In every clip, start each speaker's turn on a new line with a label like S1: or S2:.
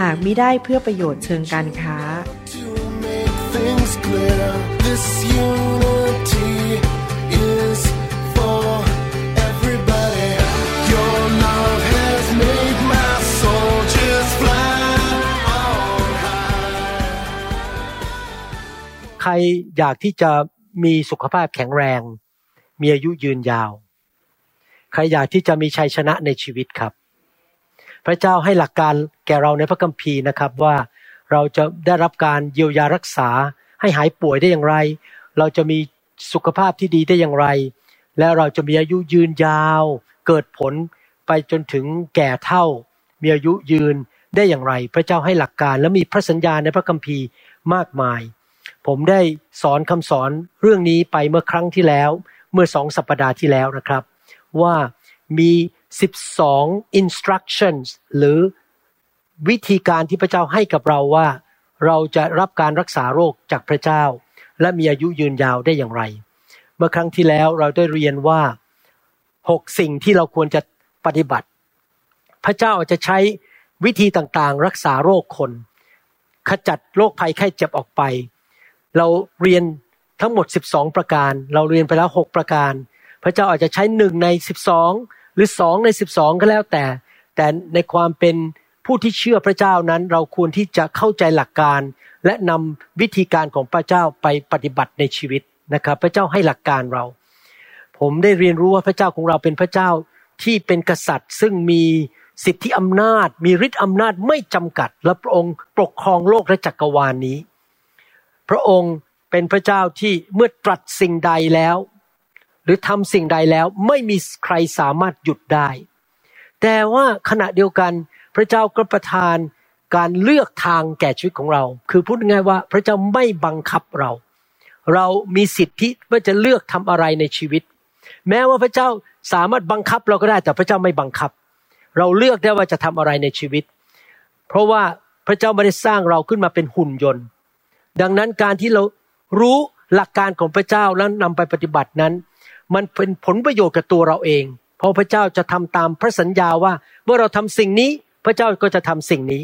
S1: หากมิได้เพื่อประโยชน์เชิงการค้า
S2: ใครอยากที่จะมีสุขภาพแข็งแรง มีอายุยืนยาว ใครอยากที่จะมีชัยชนะในชีวิตครับ พระเจ้าให้หลักการแก่เราในพระคัมภีร์นะครับว่าเราจะได้รับการเยียวยารักษาให้หายป่วยได้อย่างไร เราจะมีสุขภาพที่ดีได้อย่างไร และเราจะมีอายุยืนยาว เกิดผลไปจนถึงแก่เท่า มีอายุยืนได้อย่างไร พระเจ้าให้หลักการและมีพระสัญญาในพระคัมภีร์มากมาย ผมได้สอนคำสอนเรื่องนี้ไปเมื่อครั้งที่แล้ว เมื่อสองสัปปดาห์ที่แล้วนะครับ ว่ามี 12 instructions หรือวิธีการที่พระเจ้าให้กับเราว่า เราจะรับการรักษาโรคจากพระเจ้า และมีอายุยืนยาวได้อย่างไร เมื่อครั้งที่แล้วเราได้เรียนว่าหกสิ่งที่เราควรจะปฏิบัติ พระเจ้าอาจจะใช้วิธีต่างๆ รักษาโรคคน ขจัดโรคภัยไข้เจ็บออกไป เราเรียนทั้งหมด 12 ประการ เราเรียนไปแล้ว 6 ประการ พระเจ้าอาจจะใช้หนึ่งใน 12 หรือสองใน12ก็แล้วแต่ แต่ในความเป็นผู้ที่เชื่อพระเจ้านั้น เราควรที่จะเข้าใจหลักการ และนำวิธีการของพระเจ้าไปปฏิบัติในชีวิตนะครับ พระเจ้าให้หลักการเรา ผมได้เรียนรู้ว่าพระเจ้าของเราเป็นพระเจ้าที่เป็นกษัตริย์ ซึ่งมีสิทธิอำนาจ มีฤทธิอำนาจไม่จำกัด และพระองค์ปกครองโลกและจักรวาลนนี้ พระองค์เป็นพระเจ้าที่เมื่อตรัสสิ่งใดแล้ว หรือทำสิ่งใดแล้วไม่มีใครสามารถหยุดได้ แต่ว่าขณะเดียวกันพระเจ้าก็ประทานการเลือกทางแก่ชีวิตของเรา คือพูดง่ายว่าพระเจ้าไม่บังคับเรา เรามีสิทธิว่าจะเลือกทำอะไรในชีวิต แม้ว่าพระเจ้าสามารถบังคับเราก็ได้แต่พระเจ้าไม่บังคับ เราเลือกได้ว่าจะทำอะไรในชีวิต เพราะว่าพระเจ้าไม่ได้สร้างเราขึ้นมาเป็นหุ่นยนต์ ดังนั้นการที่เรารู้หลักการของพระเจ้าแล้วนำไปปฏิบัตินั้น มันเป็นผลประโยชน์กับตัวเราเอง เพราะพระเจ้าจะทำตามพระสัญญาว่า เมื่อเราทำสิ่งนี้ พระเจ้าก็จะทำสิ่งนี้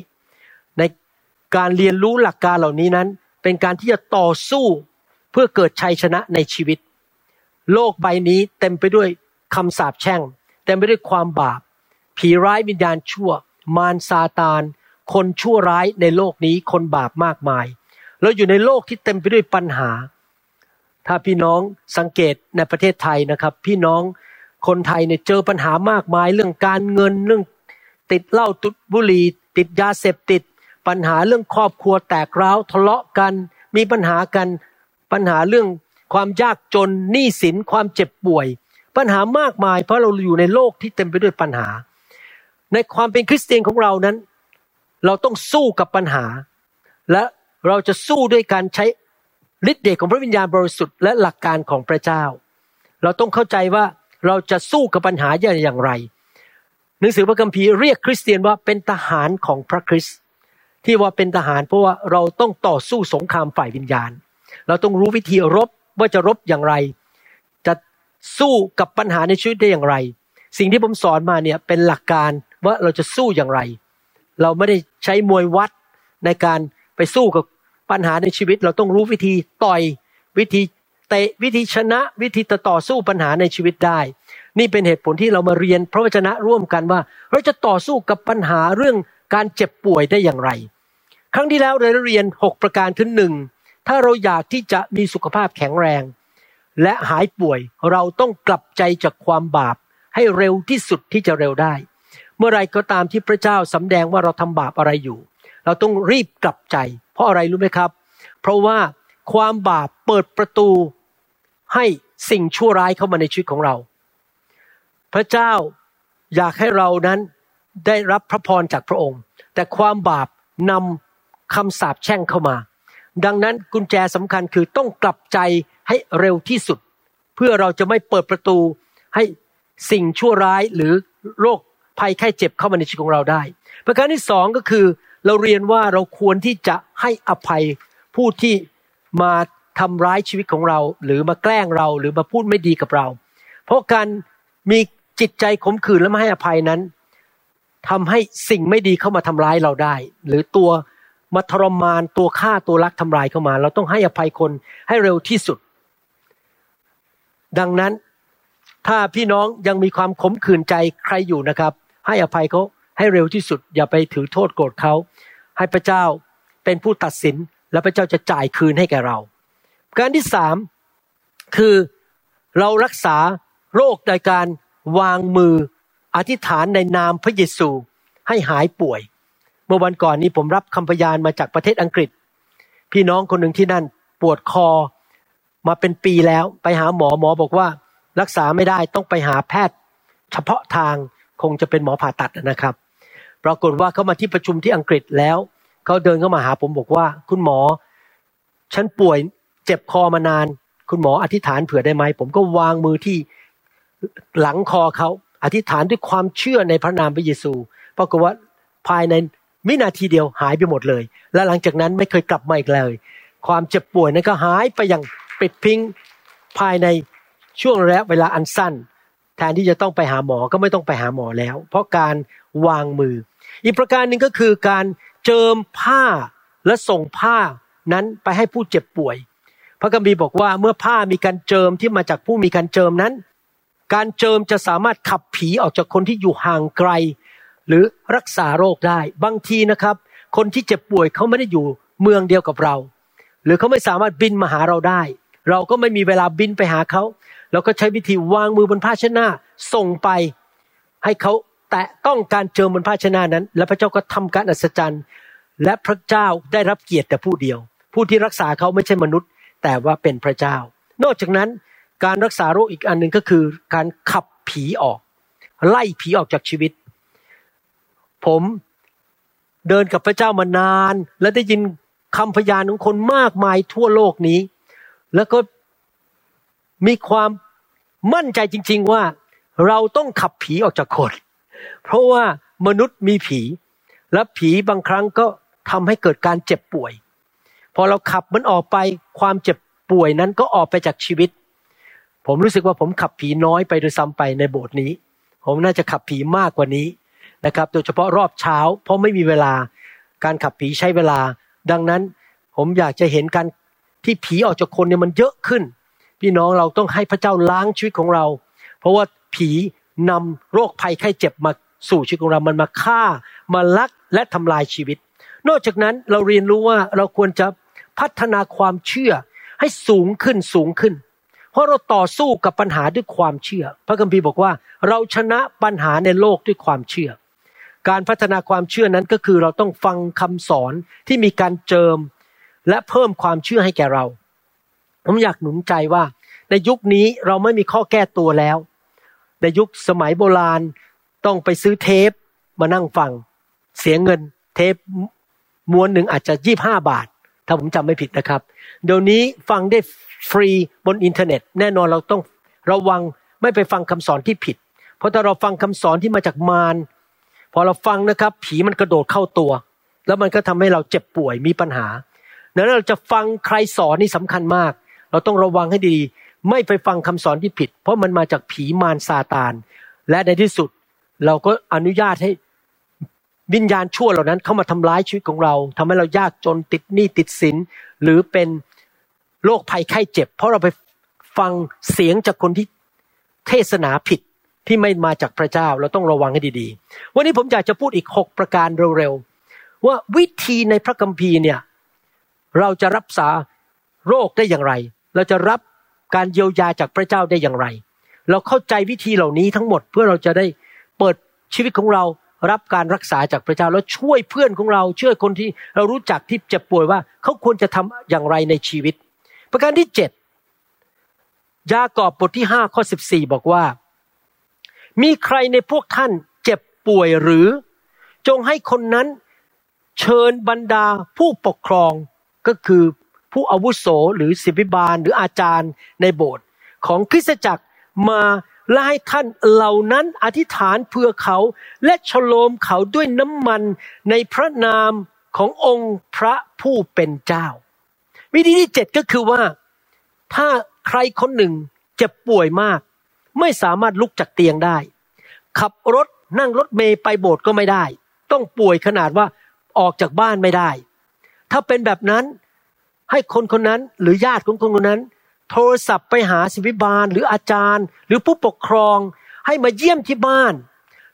S2: ในการเรียนรู้หลักการเหล่านี้นั้น เป็นการที่จะต่อสู้เพื่อเกิดชัยชนะในชีวิต โลกใบนี้เต็มไปด้วยคำสาปแช่งเต็มไปด้วยความบาป ผีร้ายวิญญาณชั่ว มารซาตาน คนชั่วร้ายในโลกนี้คนบาปมากมาย เราอยู่ในโลกที่เต็มไปด้วยปัญหา ถ้าพี่น้องสังเกตในประเทศไทยนะครับ พี่น้องคนไทยเนี่ยเจอปัญหามากมายเรื่องการเงินเรื่องติดเหล้าตุดบุหรี่ติดยาเสพติด ปัญหาเรื่องครอบครัวแตกร้าวทะเลาะกัน มีปัญหากันปัญหาเรื่องความยากจนหนี้สินความเจ็บป่วย ปัญหามากมายเพราะเราอยู่ในโลกที่เต็มไปด้วยปัญหา ในความเป็นคริสเตียนของเรานั้น เราต้องสู้กับปัญหา และเราจะสู้ด้วยการใช้ ฤทธิ์เดชของพระวิญญาณบริสุทธิ์และหลักการของพระเจ้า เราต้องเข้าใจว่าเราจะสู้กับปัญหาอย่างไร หนังสือพระคัมภีร์เรียกคริสเตียนว่าเป็นทหารของพระคริสต์ที่ว่าเป็นทหารเพราะว่าเราต้องต่อสู้สงครามฝ่ายวิญญาณ เราต้องรู้วิธีรบว่าจะรบอย่างไร จะสู้กับปัญหาในชีวิตได้อย่างไร สิ่งที่ผมสอนมาเนี่ยเป็นหลักการว่าเราจะสู้อย่างไร เราไม่ได้ใช้มวยวัดในการไปสู้กับ ปัญหาในชีวิตเราต้องรู้วิธีต่อยวิธีเตะวิธีชนะวิธีต่อสู้ปัญหาในชีวิตได้ นี่เป็นเหตุผลที่เรามาเรียนพระวจนะร่วมกันว่า เราจะต่อสู้กับปัญหาเรื่องการเจ็บป่วยได้อย่างไร ครั้งที่แล้วเราเรียน 6 ประการขึ้นหนึ่งถ้าเราอยากที่จะมีสุขภาพแข็งแรง และหายป่วยเราต้องกลับใจจากความบาปให้เร็วที่สุดที่จะเร็วได้ เมื่อไรก็ตามที่พระเจ้าสำแดงว่าเราทำบาปอะไรอยู่ เราต้องรีบกลับใจ เพราะอะไรรู้ไหมครับ เพราะว่าความบาปเปิดประตูให้สิ่งชั่วร้ายเข้ามาในชีวิตของเรา พระเจ้าอยากให้เรานั้นได้รับพระพรจากพระองค์ แต่ความบาปนำคำสาปแช่งเข้ามา ดังนั้นกุญแจสำคัญคือต้องกลับใจให้เร็วที่สุด เพื่อเราจะไม่เปิดประตูให้สิ่งชั่วร้ายหรือโรคภัยไข้เจ็บเข้ามาในชีวิตของเราได้ ประการที่สองก็คือเราเรียนว่าเราควรที่จะ ให้อภัยผู้ที่มาทำร้ายชีวิตของเรา หรือมาแกล้งเราหรือมาพูดไม่ดีกับเรา เพราะการมีจิตใจขมขื่นและไม่ให้อภัยนั้นทำให้สิ่งไม่ดีเข้ามาทำร้ายเราได้ หรือตัวมาทรมานตัวฆ่าตัวรักทำลายเข้ามา เราต้องให้อภัยคนให้เร็วที่สุด ดังนั้นถ้าพี่น้องยังมีความขมขื่นใจใครอยู่นะครับ ให้อภัยเขาให้เร็วที่สุด อย่าไปถือโทษโกรธเขาให้พระเจ้า เป็นผู้ตัดสินและพระเจ้าจะจ่ายคืนให้แก่เรา การที่สามคือเรารักษาโรคโดยการวางมืออธิษฐานในนามพระเยซูให้หายป่วย เมื่อวันก่อนนี้ผมรับคำพยานมาจากประเทศอังกฤษ พี่น้องคนหนึ่งที่นั่นปวดคอมาเป็นปีแล้วไปหาหมอหมอบอกว่า รักษาไม่ได้ต้องไปหาแพทย์ เฉพาะทางคงจะเป็นหมอผ่าตัดนะครับ ปรากฏว่าเขามาที่ประชุมที่อังกฤษแล้ว เขาเดินเข้ามาหาผมบอกว่า คุณหมอ ฉันป่วยเจ็บคอมานาน คุณหมออธิษฐานเผื่อได้ไหม ผมก็วางมือที่หลังคอเขาอธิษฐานด้วยความเชื่อในพระนามพระเยซูปรากฏว่าภายในวินาทีเดียวหายไปหมดเลย และหลังจากนั้นไม่เคยกลับมาอีกเลย ความเจ็บป่วยนั้นก็หายไปอย่างปิดพิงภายในช่วงระยะเวลาอันสั้น แทนที่จะต้องไปหาหมอก็ไม่ต้องไปหาหมอแล้ว เพราะการวางมือ อีกประการหนึ่งก็คือการ เจิมผ้าและส่งผ้านั้นไปให้ผู้เจ็บป่วย พระคัมภีร์บอกว่าเมื่อผ้ามีการเจิมที่มาจากผู้มีการเจิมนั้น การเจิมจะสามารถขับผีออกจากคนที่อยู่ห่างไกล หรือรักษาโรคได้ บางทีนะครับ คนที่เจ็บป่วยเขาไม่ได้อยู่เมืองเดียวกับเรา หรือเขาไม่สามารถบินมาหาเราได้ เราก็ไม่มีเวลาบินไปหาเขาเราก็ใช้วิธีวางมือบนผ้าชนะส่งไปให้เขา แตะต้องการเจิมบนผ้าชนะนั้น และพระเจ้าก็ทำการอัศจรรย์ และพระเจ้าได้รับเกียรติแต่ผู้เดียว ผู้ที่รักษาเขาไม่ใช่มนุษย์ แต่ว่าเป็นพระเจ้า นอกจากนั้นการรักษาโรคอีกอันหนึ่งก็คือการขับผีออก ไล่ผีออกจากชีวิต ผมเดินกับพระเจ้ามานาน และได้ยินคำพยานของคนมากมายทั่วโลกนี้ แล้วก็มีความมั่นใจจริง ๆว่าเราต้องขับผีออกจากคน เพราะว่ามนุษย์มีผี และผีบางครั้งก็ทำให้เกิดการเจ็บป่วย พอเราขับมันออกไปความเจ็บป่วยนั้นก็ออกไปจากชีวิต ผมรู้สึกว่าผมขับผีน้อยไปโดยซ้ำไปในโบสถ์นี้ ผมน่าจะขับผีมากกว่านี้นะครับ โดยเฉพาะรอบเช้า เพราะไม่มีเวลาการขับผีใช้เวลา ดังนั้นผมอยากจะเห็นการที่ผีออกจากคนเนี่ยมันเยอะขึ้น พี่น้องเราต้องให้พระเจ้าล้างชีวิตของเรา เพราะว่าผีนำโรคภัยไข้เจ็บมา สู่ชีวิตของเรา มันมาฆ่า มาลักและทำลายชีวิต นอกจากนั้นเราเรียนรู้ว่าเราควรจะพัฒนาความเชื่อให้สูงขึ้นสูงขึ้น เพราะเราต่อสู้กับปัญหาด้วยความเชื่อ พระคัมภีร์บอกว่า เราชนะปัญหาในโลกด้วยความเชื่อ การพัฒนาความเชื่อนั้นก็คือเราต้องฟังคำสอนที่มีการเจิม และเพิ่มความเชื่อให้แก่เราผมอยากหนุนใจว่า ในยุคนี้เราไม่มีข้อแก้ตัวแล้ว ในยุคสมัยโบราณ ต้องไปซื้อเทปมานั่งฟัง เสียเงินเทปม้วนหนึ่งอาจจะยี่บห้าบาท ถ้าผมจำไม่ผิดนะครับ เดี๋ยวนี้ฟังได้ฟรีบนอินเทอร์เน็ต แน่นอนเราต้องระวังไม่ไปฟังคำสอนที่ผิด เพราะถ้าเราฟังคำสอนที่มาจากมารพอเราฟังนะครับ ผีมันกระโดดเข้าตัว แล้วมันก็ทำให้เราเจ็บป่วยมีปัญหาดังนั้นเราจะฟังใครสอนนี่สำคัญมาก เราต้องระวังให้ดี ไม่ไปฟังคำสอนที่ผิด เพราะมันมาจากผีมารซาตาน และในที่สุด เราก็อนุญาตให้วิญญาณชั่วเหล่านั้นเข้ามาทำร้ายชีวิตของเราทำให้เรายากจนติดหนี้ติดสิน หรือเป็นโรคภัยไข้เจ็บ เพราะเราไปฟังเสียงจากคนที่เทศนาผิดที่ไม่มาจากพระเจ้า เราต้องระวังให้ดีๆ วันนี้ผมอยากจะพูดอีกหกประการเร็วๆ ว่าวิธีในพระคัมภีร์เนี่ยเราจะรักษาโรคได้อย่างไร เราจะรับการเยียวยาจากพระเจ้าได้อย่างไร เราเข้าใจวิธีเหล่านี้ทั้งหมดเพื่อเราจะได้ ชีวิตของเรารับการรักษาจากพระเจ้าแล้วช่วยเพื่อนของเราช่วยคนที่เรารู้จักที่เจ็บป่วยว่า เขาควรจะทำอย่างไรในชีวิต ประการที่เจ็ดยากอบบทที่ห้าข้อสิบสี่บอกว่า มีใครในพวกท่านเจ็บป่วยหรือ จงให้คนนั้นเชิญบรรดาผู้ปกครองก็คือผู้อาวุโสหรือศิบิบาลหรืออาจารย์ในโบสถ์ของคริสตจักรมา และให้ท่านเหล่านั้นอธิษฐานเพื่อเขาและฉโลมเขาด้วยน้ำมันในพระนามขององค์พระผู้เป็นเจ้า วิธีที่เจ็ดก็คือว่า ถ้าใครคนหนึ่งเจ็บป่วยมาก ไม่สามารถลุกจากเตียงได้ ขับรถนั่งรถเมย์ไปโบสถ์ก็ไม่ได้ ต้องป่วยขนาดว่าออกจากบ้านไม่ได้ ถ้าเป็นแบบนั้นให้คนคนนั้นหรือญาติของคนคนนั้น โทรศัพท์ไปหาศิบิบาลหรืออาจารย์ หรือผู้ปกครองให้มาเยี่ยมที่บ้าน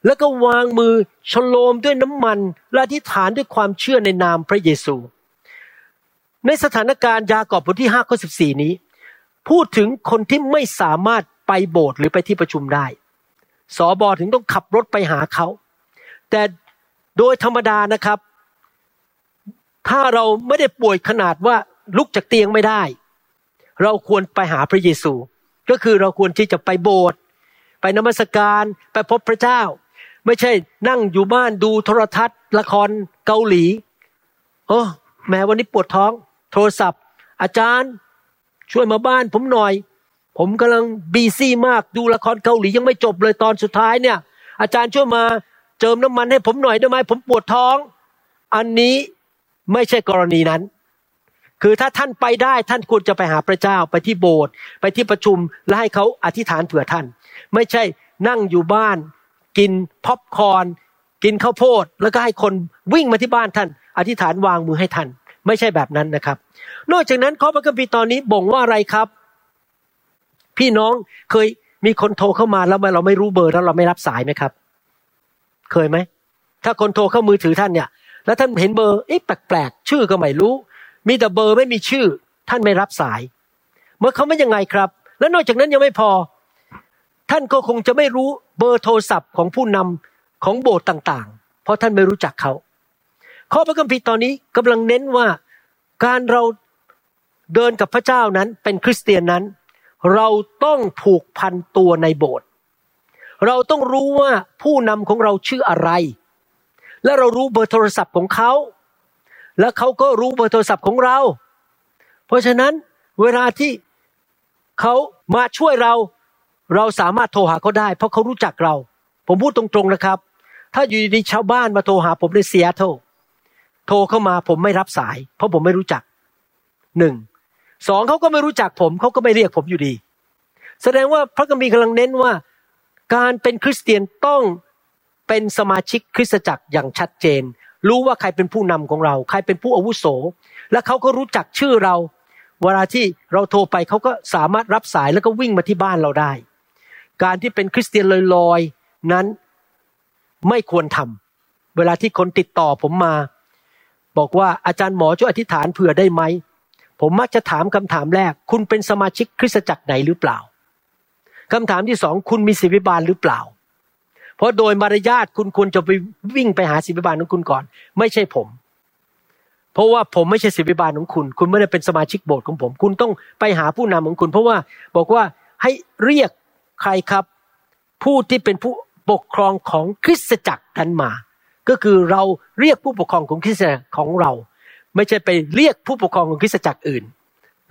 S2: แล้วก็วางมือชโลมด้วยน้ำมันและอธิษฐานด้วยความเชื่อในนามพระเยซู ในสถานการณ์ยากอบบทที่5ข้อ14 นี้ พูดถึงคนที่ไม่สามารถไปโบสถ์หรือไปที่ประชุมได้สอบอถึงต้องขับรถไปหาเขา แต่โดยธรรมดานะครับ ถ้าเราไม่ได้ป่วยขนาดว่าลุกจากเตียงไม่ได้ เราควรไปหาพระเยซู ก็คือเราควรที่จะไปโบสถ์ไปนมัสการไปพบพระเจ้า ไม่ใช่นั่งอยู่บ้านดูโทรทัศน์ ละครเกาหลีโอ้แม้วันนี้ปวดท้อง โทรศัพท์ อาจารย์ช่วยมาบ้านผมหน่อย ผมกำลังบีซี่มากดูละครเกาหลียังไม่จบเลยตอนสุดท้ายเนี่ย อาจารย์ช่วยมาเจิมน้ำมันให้ผมหน่อยได้ไหมผมปวดท้อง อันนี้ไม่ใช่กรณีนั้น คือถ้าท่านไปได้ท่านควรจะไปหาพระเจ้าไปที่โบสถ์ไปที่ประชุมและให้เขาอธิษฐานเผื่อท่าน ไม่ใช่นั่งอยู่บ้าน กินพ็อปคอนกินข้าวโพด แล้วก็ให้คนวิ่งมาที่บ้านท่าน อธิษฐานวางมือให้ท่าน ไม่ใช่แบบนั้นนะครับ นอกจากนั้นข้อพระคัมภีร์ตอนนี้บ่งว่าอะไรครับ พี่น้องเคยมีคนโทรเข้ามาแล้วเราไม่รู้เบอร์แล้วเราไม่รับสายไหมครับ เคยไหมถ้าคนโทรเข้ามือถือท่านเนี่ย แล้วท่านเห็นเบอร์เอ๊ะแปลกๆชื่อก็ไม่รู้ มีแต่เบอร์ไม่มีชื่อ ท่านไม่รับสาย เมื่อเขาไม่ยังไงครับ แล้วนอกจากนั้นยังไม่พอ ท่านก็คงจะไม่รู้เบอร์โทรศัพท์ของผู้นำของโบสถ์ต่างๆ เพราะท่านไม่รู้จักเขาข้อพระคัมภีร์ตอนนี้กำลังเน้นว่าการเราเดินกับพระเจ้านั้นเป็นคริสเตียนนั้น เราต้องผูกพันตัวในโบสถ์เราต้องรู้ว่าผู้นำของเราชื่ออะไร และเรารู้เบอร์โทรศัพท์ของเขา และเขาก็รู้เบอร์โทรศัพท์ของเรา เพราะฉะนั้นเวลาที่เขามาช่วยเราเราสามารถโทรหาเขาได้ เพราะเขารู้จักเรา ผมพูดตรงๆนะครับ ถ้าอยู่ดีชาวบ้านมาโทรหาผมในเซียโทรโทรเข้ามาผมไม่รับสาย เพราะผมไม่รู้จักหนึ่งสองเขาก็ไม่รู้จักผมเขาก็ไม่เรียกผมอยู่ดี แสดงว่าพระคัมภีร์กำลังเน้นว่า การเป็นคริสเตียนต้องเป็นสมาชิกคริสตจักรอย่างชัดเจน รู้ว่าใครเป็นผู้นำของเรา ใครเป็นผู้อาวุโส และเขาก็รู้จักชื่อเรา เวลาที่เราโทรไปเขาก็สามารถรับสายแล้วก็วิ่งมาที่บ้านเราได้ การที่เป็นคริสเตียนลอยๆนั้นไม่ควรทำเวลาที่คนติดต่อผมมา บอกว่าอาจารย์หมอช่วยอธิษฐานเผื่อได้ไหมผมมักจะถามคำถามแรก คุณเป็นสมาชิกคริสตจักรไหนหรือเปล่าคำถามที่สองคุณมีศิบิบาลหรือเปล่า เพราะโดยมารยาทคุณควรจะไปวิ่งไปหาศิบิบาลของคุณก่อน ไม่ใช่ผม เพราะว่าผมไม่ใช่ศิบิบาลของคุณ คุณไม่ได้เป็นสมาชิกโบสถ์ของผม คุณต้องไปหาผู้นำของคุณ เพราะว่าบอกว่าให้เรียกใครครับ ผู้ที่เป็นผู้ปกครองของคริสตจักรนั้นมา ก็คือเราเรียกผู้ปกครองของคริสตจักรของเรา ไม่ใช่ไปเรียกผู้ปกครองของคริสตจักรอื่น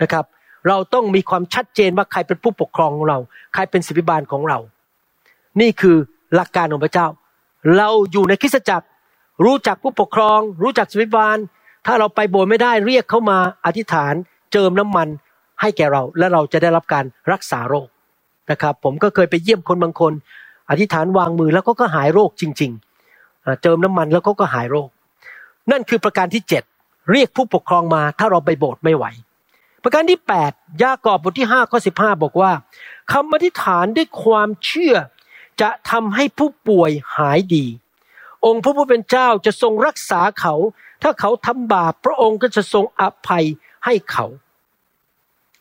S2: นะครับ เราต้องมีความชัดเจนว่าใครเป็นผู้ปกครองของเรา ใครเป็นศิบิบาลของเรา นี่คือ หลักการของพระเจ้า เราอยู่ในคริสตจักร รู้จักผู้ปกครอง รู้จักศิบิบาล ถ้าเราไปโบสถ์ไม่ได้เรียกเขามาอธิษฐานเจิมน้ำมันให้แก่เรา และเราจะได้รับการรักษาโรคนะครับ ผมก็เคยไปเยี่ยมคนบางคน อธิษฐานวางมือแล้วก็ก็หายโรคจริง ๆ เจิมน้ำมันแล้วก็ก็หายโรค นั่นคือประการที่เจ็ดเรียกผู้ปกครองมาถ้าเราไปโบสถ์ไม่ไหวประการที่แปดยากอบบทที่ห้าข้อสิบห้าบอกว่าคำอธิษฐานด้วยความเชื่อ จะทำให้ผู้ป่วยหายดี องค์พระผู้เป็นเจ้าจะทรงรักษาเขา ถ้าเขาทำบาปพระองค์ก็จะทรงอภัยให้เขา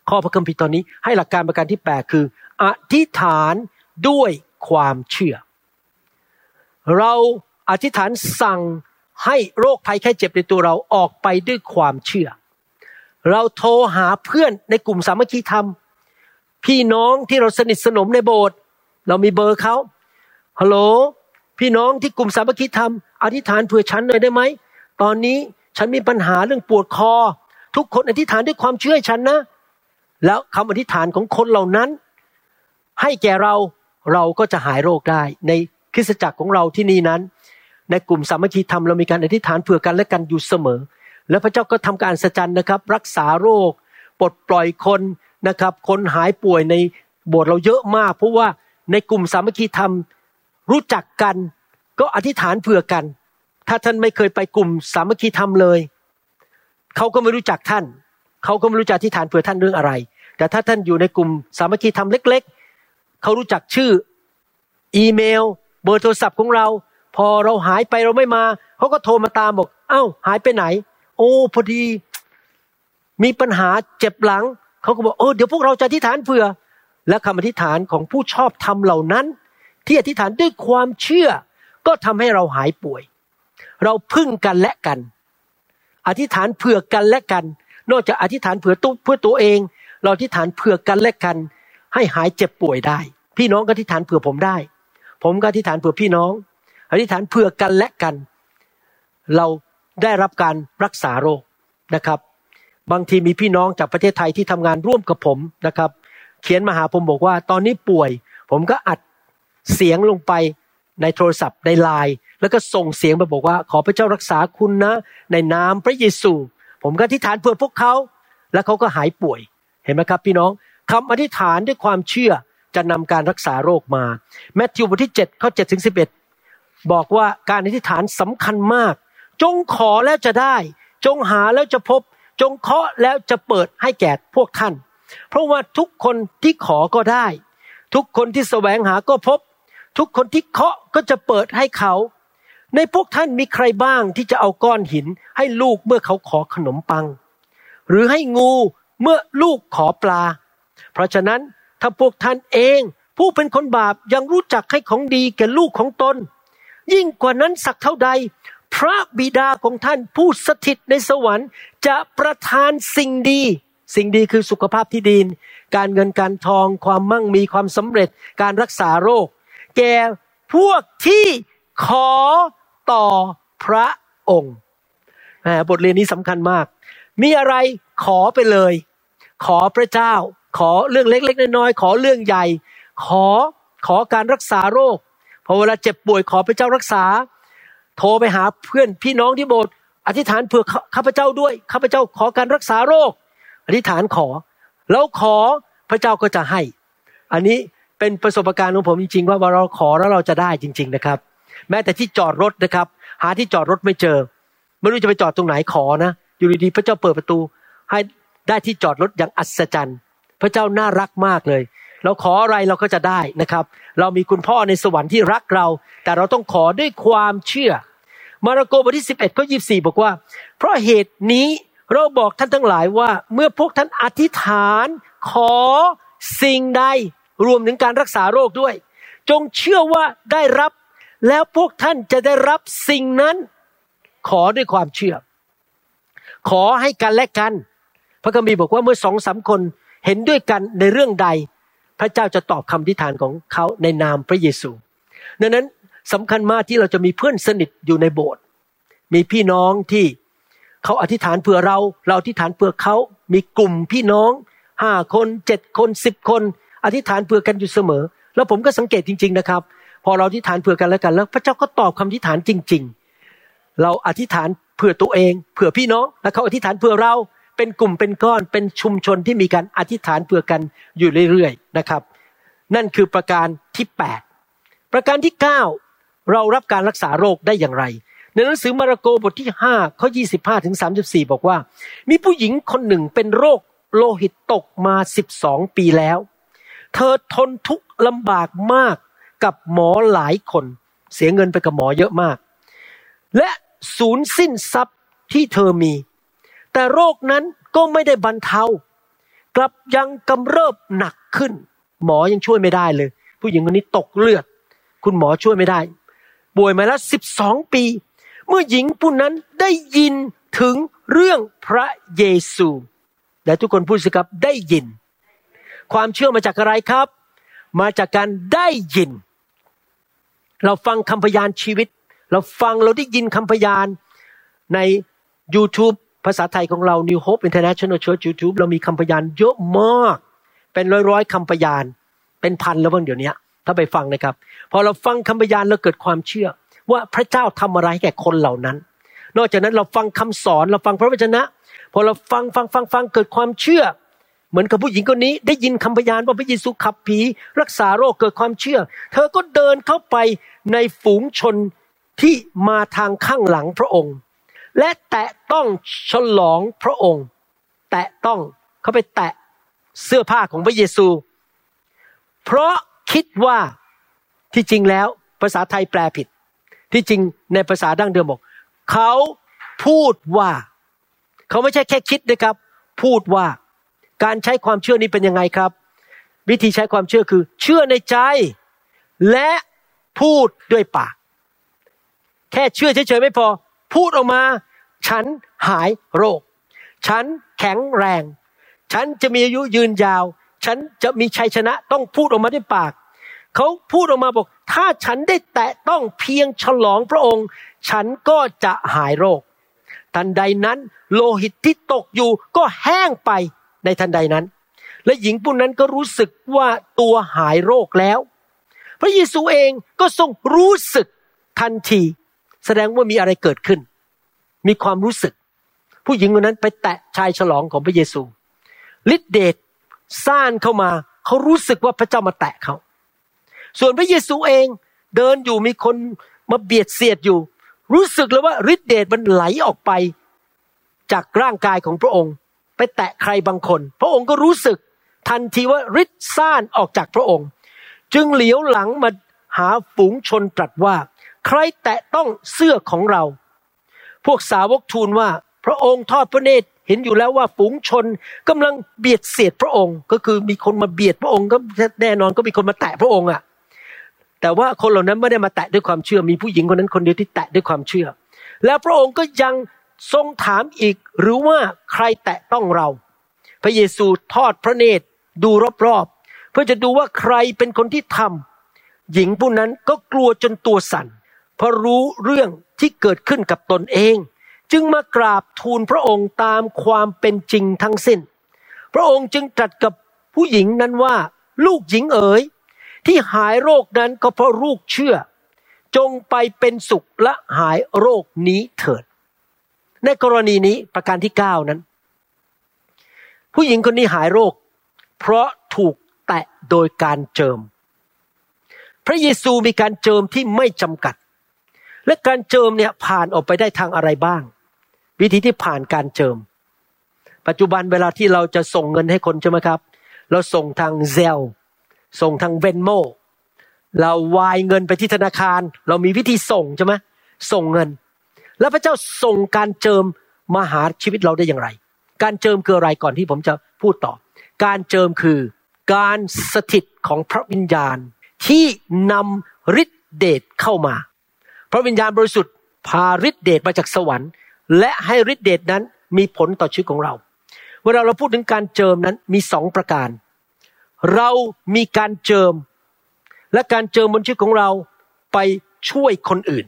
S2: ข้อพระคัมภีร์ตอนนี้ให้หลักการประการที่แปดคืออธิษฐานด้วยความเชื่อ เราอธิษฐานสั่งให้โรคภัยแค่เจ็บในตัวเราออกไปด้วยความเชื่อ เราโทรหาเพื่อนในกลุ่มสามัคคีธรรม พี่น้องที่เราสนิทสนมในโบสถ์ เรามีเบอร์เขาฮัลโหลพี่น้องที่กลุ่มสามัคคีธรรมอธิษฐานเผื่อฉันหน่อยได้ไหมตอนนี้ฉันมีปัญหาเรื่องปวดคอ ทุกคนอธิษฐานด้วยความเชื่อฉันนะ แล้วคำอธิษฐานของคนเหล่านั้น ให้แก่เราเราก็จะหายโรคได้ ในคริสตจักรของเราที่นี่นั้น ในกลุ่มสามัคคีธรรมเรามีการอธิษฐานเผื่อกันและกันอยู่เสมอ แล้วพระเจ้าก็ทำการสัจจันนะครับ รักษาโรค ปลดปล่อยคนนะครับ คนหายป่วยในโบสถ์เราเยอะมากเพราะว่า ในกลุ่มสามัคคีธรรม รู้จักกัน ก็อธิษฐานเผื่อกัน ถ้าท่านไม่เคยไปกลุ่มสามัคคีธรรมเลยเขาก็ไม่รู้จักท่านเขาก็ไม่รู้จักอธิษฐานเผื่อท่านเรื่องอะไร แต่ถ้าท่านอยู่ในกลุ่มสามัคคีธรรมเล็ก ๆเขารู้จักชื่อ อีเมล เบอร์โทรศัพท์ของเรา พอเราหายไปเราไม่มาเขาก็โทรมาตามบอก เอ้า หายไปไหน โอ้พอดี มีปัญหาเจ็บหลังเขาก็บอกเออเดี๋ยวพวกเราจะอธิษฐานเผื่อ และคำอธิษฐานของผู้ชอบธรรมเหล่านั้น ที่อธิษฐานด้วยความเชื่อ ก็ทำให้เราหายป่วย เราพึ่งกันและกัน อธิษฐานเผื่อกันและกัน นอกจากอธิษฐานเผื่อตัวเพื่อตัวเอง เราอธิษฐานเผื่อกันและกัน ให้หายเจ็บป่วยได้ พี่น้องก็อธิษฐานเผื่อผมได้ ผมก็อธิษฐานเผื่อพี่น้อง อธิษฐานเผื่อกันและกัน เราได้รับการรักษาโรคนะครับ บางทีมีพี่น้องจากประเทศไทยที่ทำงานร่วมกับผมนะครับ เขียนมาหาผมบอกว่า ตอนนี้ป่วย ผมก็อัดเสียงลงไปในโทรศัพท์ในไลน์แล้วก็ส่งเสียงไปบอกว่า ขอพระเจ้ารักษาคุณนะ ในนามพระเยซู ผมก็อธิษฐานเพื่อพวกเขา แล้วเขาก็หายป่วยเห็นไหมครับ พี่น้องคำอธิษฐานด้วยความเชื่อจะนำการรักษาโรคมาแมทธิวบทที่7ข้อ7ถึง11 บอกว่าการอธิษฐานสำคัญมาก จงขอแล้วจะได้ จงหาแล้วจะพบ จงเคาะแล้วจะเปิดให้แก่พวกท่าน เพราะว่าทุกคนที่ขอก็ได้ ทุกคนที่แสวงหาก็พบ ทุกคนที่เคาะก็จะเปิดให้เขา ในพวกท่านมีใครบ้างที่จะเอาก้อนหิน ให้ลูกเมื่อเขาขอขนมปัง หรือให้งูเมื่อลูกขอปลา เพราะฉะนั้นถ้าพวกท่านเองผู้เป็นคนบาปยังรู้จักให้ของดีแก่ลูกของตน ยิ่งกว่านั้นสักเท่าใด พระบิดาของท่านผู้สถิตในสวรรค์จะประทานสิ่งดี สิ่งดีคือสุขภาพที่ดี การเงินการทอง ความมั่งมีความสำเร็จ การรักษาโรค แก่พวกที่ขอต่อพระองค์บทเรียนนี้สำคัญมาก มีอะไรขอไปเลย ขอพระเจ้า ขอเรื่องเล็ก ๆ น้อยๆขอเรื่องใหญ่ ขอขอการรักษาโรคพอเวลาเจ็บป่วยขอพระเจ้ารักษา โทรไปหาเพื่อนพี่น้องที่โบสถ์อธิษฐานเผื่อข้าพเจ้าด้วยข้าพเจ้าขอการรักษาโรค อธิษฐานขอ แล้วขอพระเจ้าก็จะให้ อันนี้เป็นประสบการณ์ของผมจริงๆ ว่าเราขอแล้วเราจะได้จริง ๆนะครับ แม้แต่ที่จอดรถนะครับ หาที่จอดรถไม่เจอ ไม่รู้จะไปจอดตรงไหนขอนะ อยู่ดีๆพระเจ้าเปิดประตู ให้ได้ที่จอดรถอย่างอัศจรรย์ พระเจ้าน่ารักมากเลย เราขออะไรเราก็จะได้นะครับ เรามีคุณพ่อในสวรรค์ที่รักเรา แต่เราต้องขอด้วยความเชื่อ มาระโกบทที่11ข้อ24บอกว่า เพราะเหตุนี้ เราบอกท่านทั้งหลายว่า เมื่อพวกท่านอธิษฐานขอสิ่งใดรวมถึงการรักษาโรคด้วย จงเชื่อว่าได้รับ แล้วพวกท่านจะได้รับสิ่งนั้น ขอด้วยความเชื่อ ขอให้กันและกัน พระคัมภีร์บอกว่าเมื่อสองสามคนเห็นด้วยกันในเรื่องใด พระเจ้าจะตอบคำทิฐานของเขาในนามพระเยซูดังนั้นสำคัญมากที่เราจะมีเพื่อนสนิทอยู่ในโบสถ์มีพี่น้องที่ เขาอธิษฐานเผื่อเรา เราอธิษฐานเผื่อเขา มีกลุ่มพี่น้องห้าคนเจ็ดคนสิบคน อธิษฐานเผื่อกันอยู่เสมอ แล้วผมก็สังเกตจริง ๆนะครับ พอเราอธิษฐานเผื่อกันแล้วกัน แล้วพระเจ้าก็ตอบคำอธิษฐานจริง ๆ เราอธิษฐานเผื่อตัวเองเผื่อพี่น้องแล้วเขาอธิษฐานเผื่อเราเป็นกลุ่มเป็นก้อนเป็นชุมชนที่มีการอธิษฐานเผื่อกันอยู่เรื่อยๆนะครับ นั่นคือประการที่ 8 ประการที่ 9 เรารับการรักษาโรคได้อย่างไร ในหนังสือมาระโกบทที่5ข้อ25ถึง34บอกว่า มีผู้หญิงคนหนึ่งเป็นโรคโลหิตตกมา12ปีแล้ว เธอทนทุกข์ลำบากมากกับหมอหลายคน เสียเงินไปกับหมอเยอะมาก และสูญสิ้นทรัพย์ที่เธอมี แต่โรคนั้นก็ไม่ได้บรรเทากลับยังกำเริบหนักขึ้น หมอยังช่วยไม่ได้เลย ผู้หญิงคนนี้ตกเลือด คุณหมอช่วยไม่ได้ ป่วยมาแล้วสิบสองปี เมื่อหญิงผู้นั้นได้ยินถึงเรื่องพระเยซูและทุกคนพูดสิครับได้ยิน ความเชื่อมาจากอะไรครับ มาจากการได้ยิน เราฟังคำพยานชีวิต เราฟังเราได้ยินคำพยานใน YouTube ภาษาไทยของเรา New Hope International Church YouTube เรามีคำพยานเยอะมาก เป็นร้อยร้อยๆคำพยาน เป็นพันแล้วบ้างเดี๋ยวนี้ถ้าไปฟังนะครับ พอเราฟังคำพยานเราเกิดความเชื่อ ว่าพระเจ้าทำอะไรให้แก่คนเหล่านั้น นอกจากนั้นเราฟังคำสอนเราฟังพระวจนะ พอเราฟังฟังฟังฟังเกิดความเชื่อ เหมือนกับผู้หญิงคนนี้ ได้ยินคำพยานว่าพระเยซูขับผีรักษาโรคเกิดความเชื่อ เธอก็เดินเข้าไปในฝูงชนที่มาทางข้างหลังพระองค์ และแตะต้องฉลองพระองค์ แตะต้องเขาไปแตะเสื้อผ้าของพระเยซู เพราะคิดว่าที่จริงแล้วภาษาไทยแปลผิด ที่จริงในภาษาดั้งเดิมบอก เขาพูดว่า เขาไม่ใช่แค่คิดนะครับ พูดว่าการใช้ความเชื่อนี้เป็นยังไงครับ วิธีใช้ความเชื่อคือ เชื่อในใจ และพูดด้วยปาก แค่เชื่อเฉยๆไม่พอ พูดออกมา ฉันหายโรค ฉันแข็งแรง ฉันจะมีอายุยืนยาว ฉันจะมีชัยชนะต้องพูดออกมาด้วยปาก เขาพูดออกมาบอก ถ้าฉันได้แตะต้องเพียงฉลองพระองค์ ฉันก็จะหายโรค ทันใดนั้นโลหิตที่ตกอยู่ก็แห้งไปในทันใดนั้น และหญิงผู้นั้นก็รู้สึกว่าตัวหายโรคแล้ว พระเยซูเองก็ทรงรู้สึกทันที แสดงว่ามีอะไรเกิดขึ้น มีความรู้สึก ผู้หญิงคนนั้นไปแตะชายฉลองของพระเยซูฤทธิเดชซ่านเข้ามา เขารู้สึกว่าพระเจ้ามาแตะเขา ส่วนพระเยซูเองเดินอยู่มีคนมาเบียดเสียดอยู่ รู้สึกเลยว่าฤทธิเดชมันไหลออกไป จากร่างกายของพระองค์ ไปแตะใครบางคน พระองค์ก็รู้สึกทันทีว่าฤทธิ์ซ่านออกจากพระองค์ จึงเหลียวหลังมาหาฝูงชนตรัสว่า ใครแตะต้องเสื้อของเรา พวกสาวกทูลว่าพระองค์ทอดพระเนตรเห็นอยู่แล้วว่าฝูงชนกำลังเบียดเสียดพระองค์ ก็คือมีคนมาเบียดพระองค์ก็แน่นอนก็มีคนมาแตะพระองค์อะ แต่ว่าคนเหล่านั้นไม่ได้มาแตะด้วยความเชื่อ มีผู้หญิงคนนั้นคนเดียวที่แตะด้วยความเชื่อ แล้วพระองค์ก็ยังทรงถามอีกหรือว่าใครแตะต้องเรา พระเยซูทอดพระเนตรดูรอบๆเพื่อจะดูว่าใครเป็นคนที่ทำหญิงผู้นั้นก็กลัวจนตัวสั่นเพราะรู้เรื่องที่เกิดขึ้นกับตนเอง จึงมากราบทูลพระองค์ตามความเป็นจริงทั้งสิ้น พระองค์จึงตรัสกับผู้หญิงนั้นว่า ลูกหญิงเอ๋ย ที่หายโรคนั้นก็เพราะลูกเชื่อ จงไปเป็นสุขและหายโรคนี้เถิด ในกรณีนี้ประการที่เก้านั้น ผู้หญิงคนนี้หายโรค เพราะถูกแตะโดยการเจิม พระเยซูมีการเจิมที่ไม่จำกัด และการเจิมเนี่ยผ่านออกไปได้ทางอะไรบ้าง วิธีที่ผ่านการเจิม ปัจจุบันเวลาที่เราจะส่งเงินให้คนใช่ไหมครับ เราส่งทางเซล ส่งทางเวนโมเราวายเงินไปที่ธนาคาร เรามีวิธีส่งใช่ไหมส่งเงิน แล้วพระเจ้าส่งการเจิมมาหาชีวิตเราได้อย่างไร การเจิมคืออะไรก่อนที่ผมจะพูดต่อ การเจิมคือการสถิตของพระวิญญาณที่นำฤทธิเดชเข้ามา พระวิญญาณบริสุทธิ์พาฤทธิเดชมาจากสวรรค์ และให้ฤทธิเดชนั้นมีผลต่อชีวิตของเรา เวลาเราพูดถึงการเจิมนั้นมีสองประการ เรามีการเจิม และการเจิมบนชีวิตของเราไปช่วยคนอื่น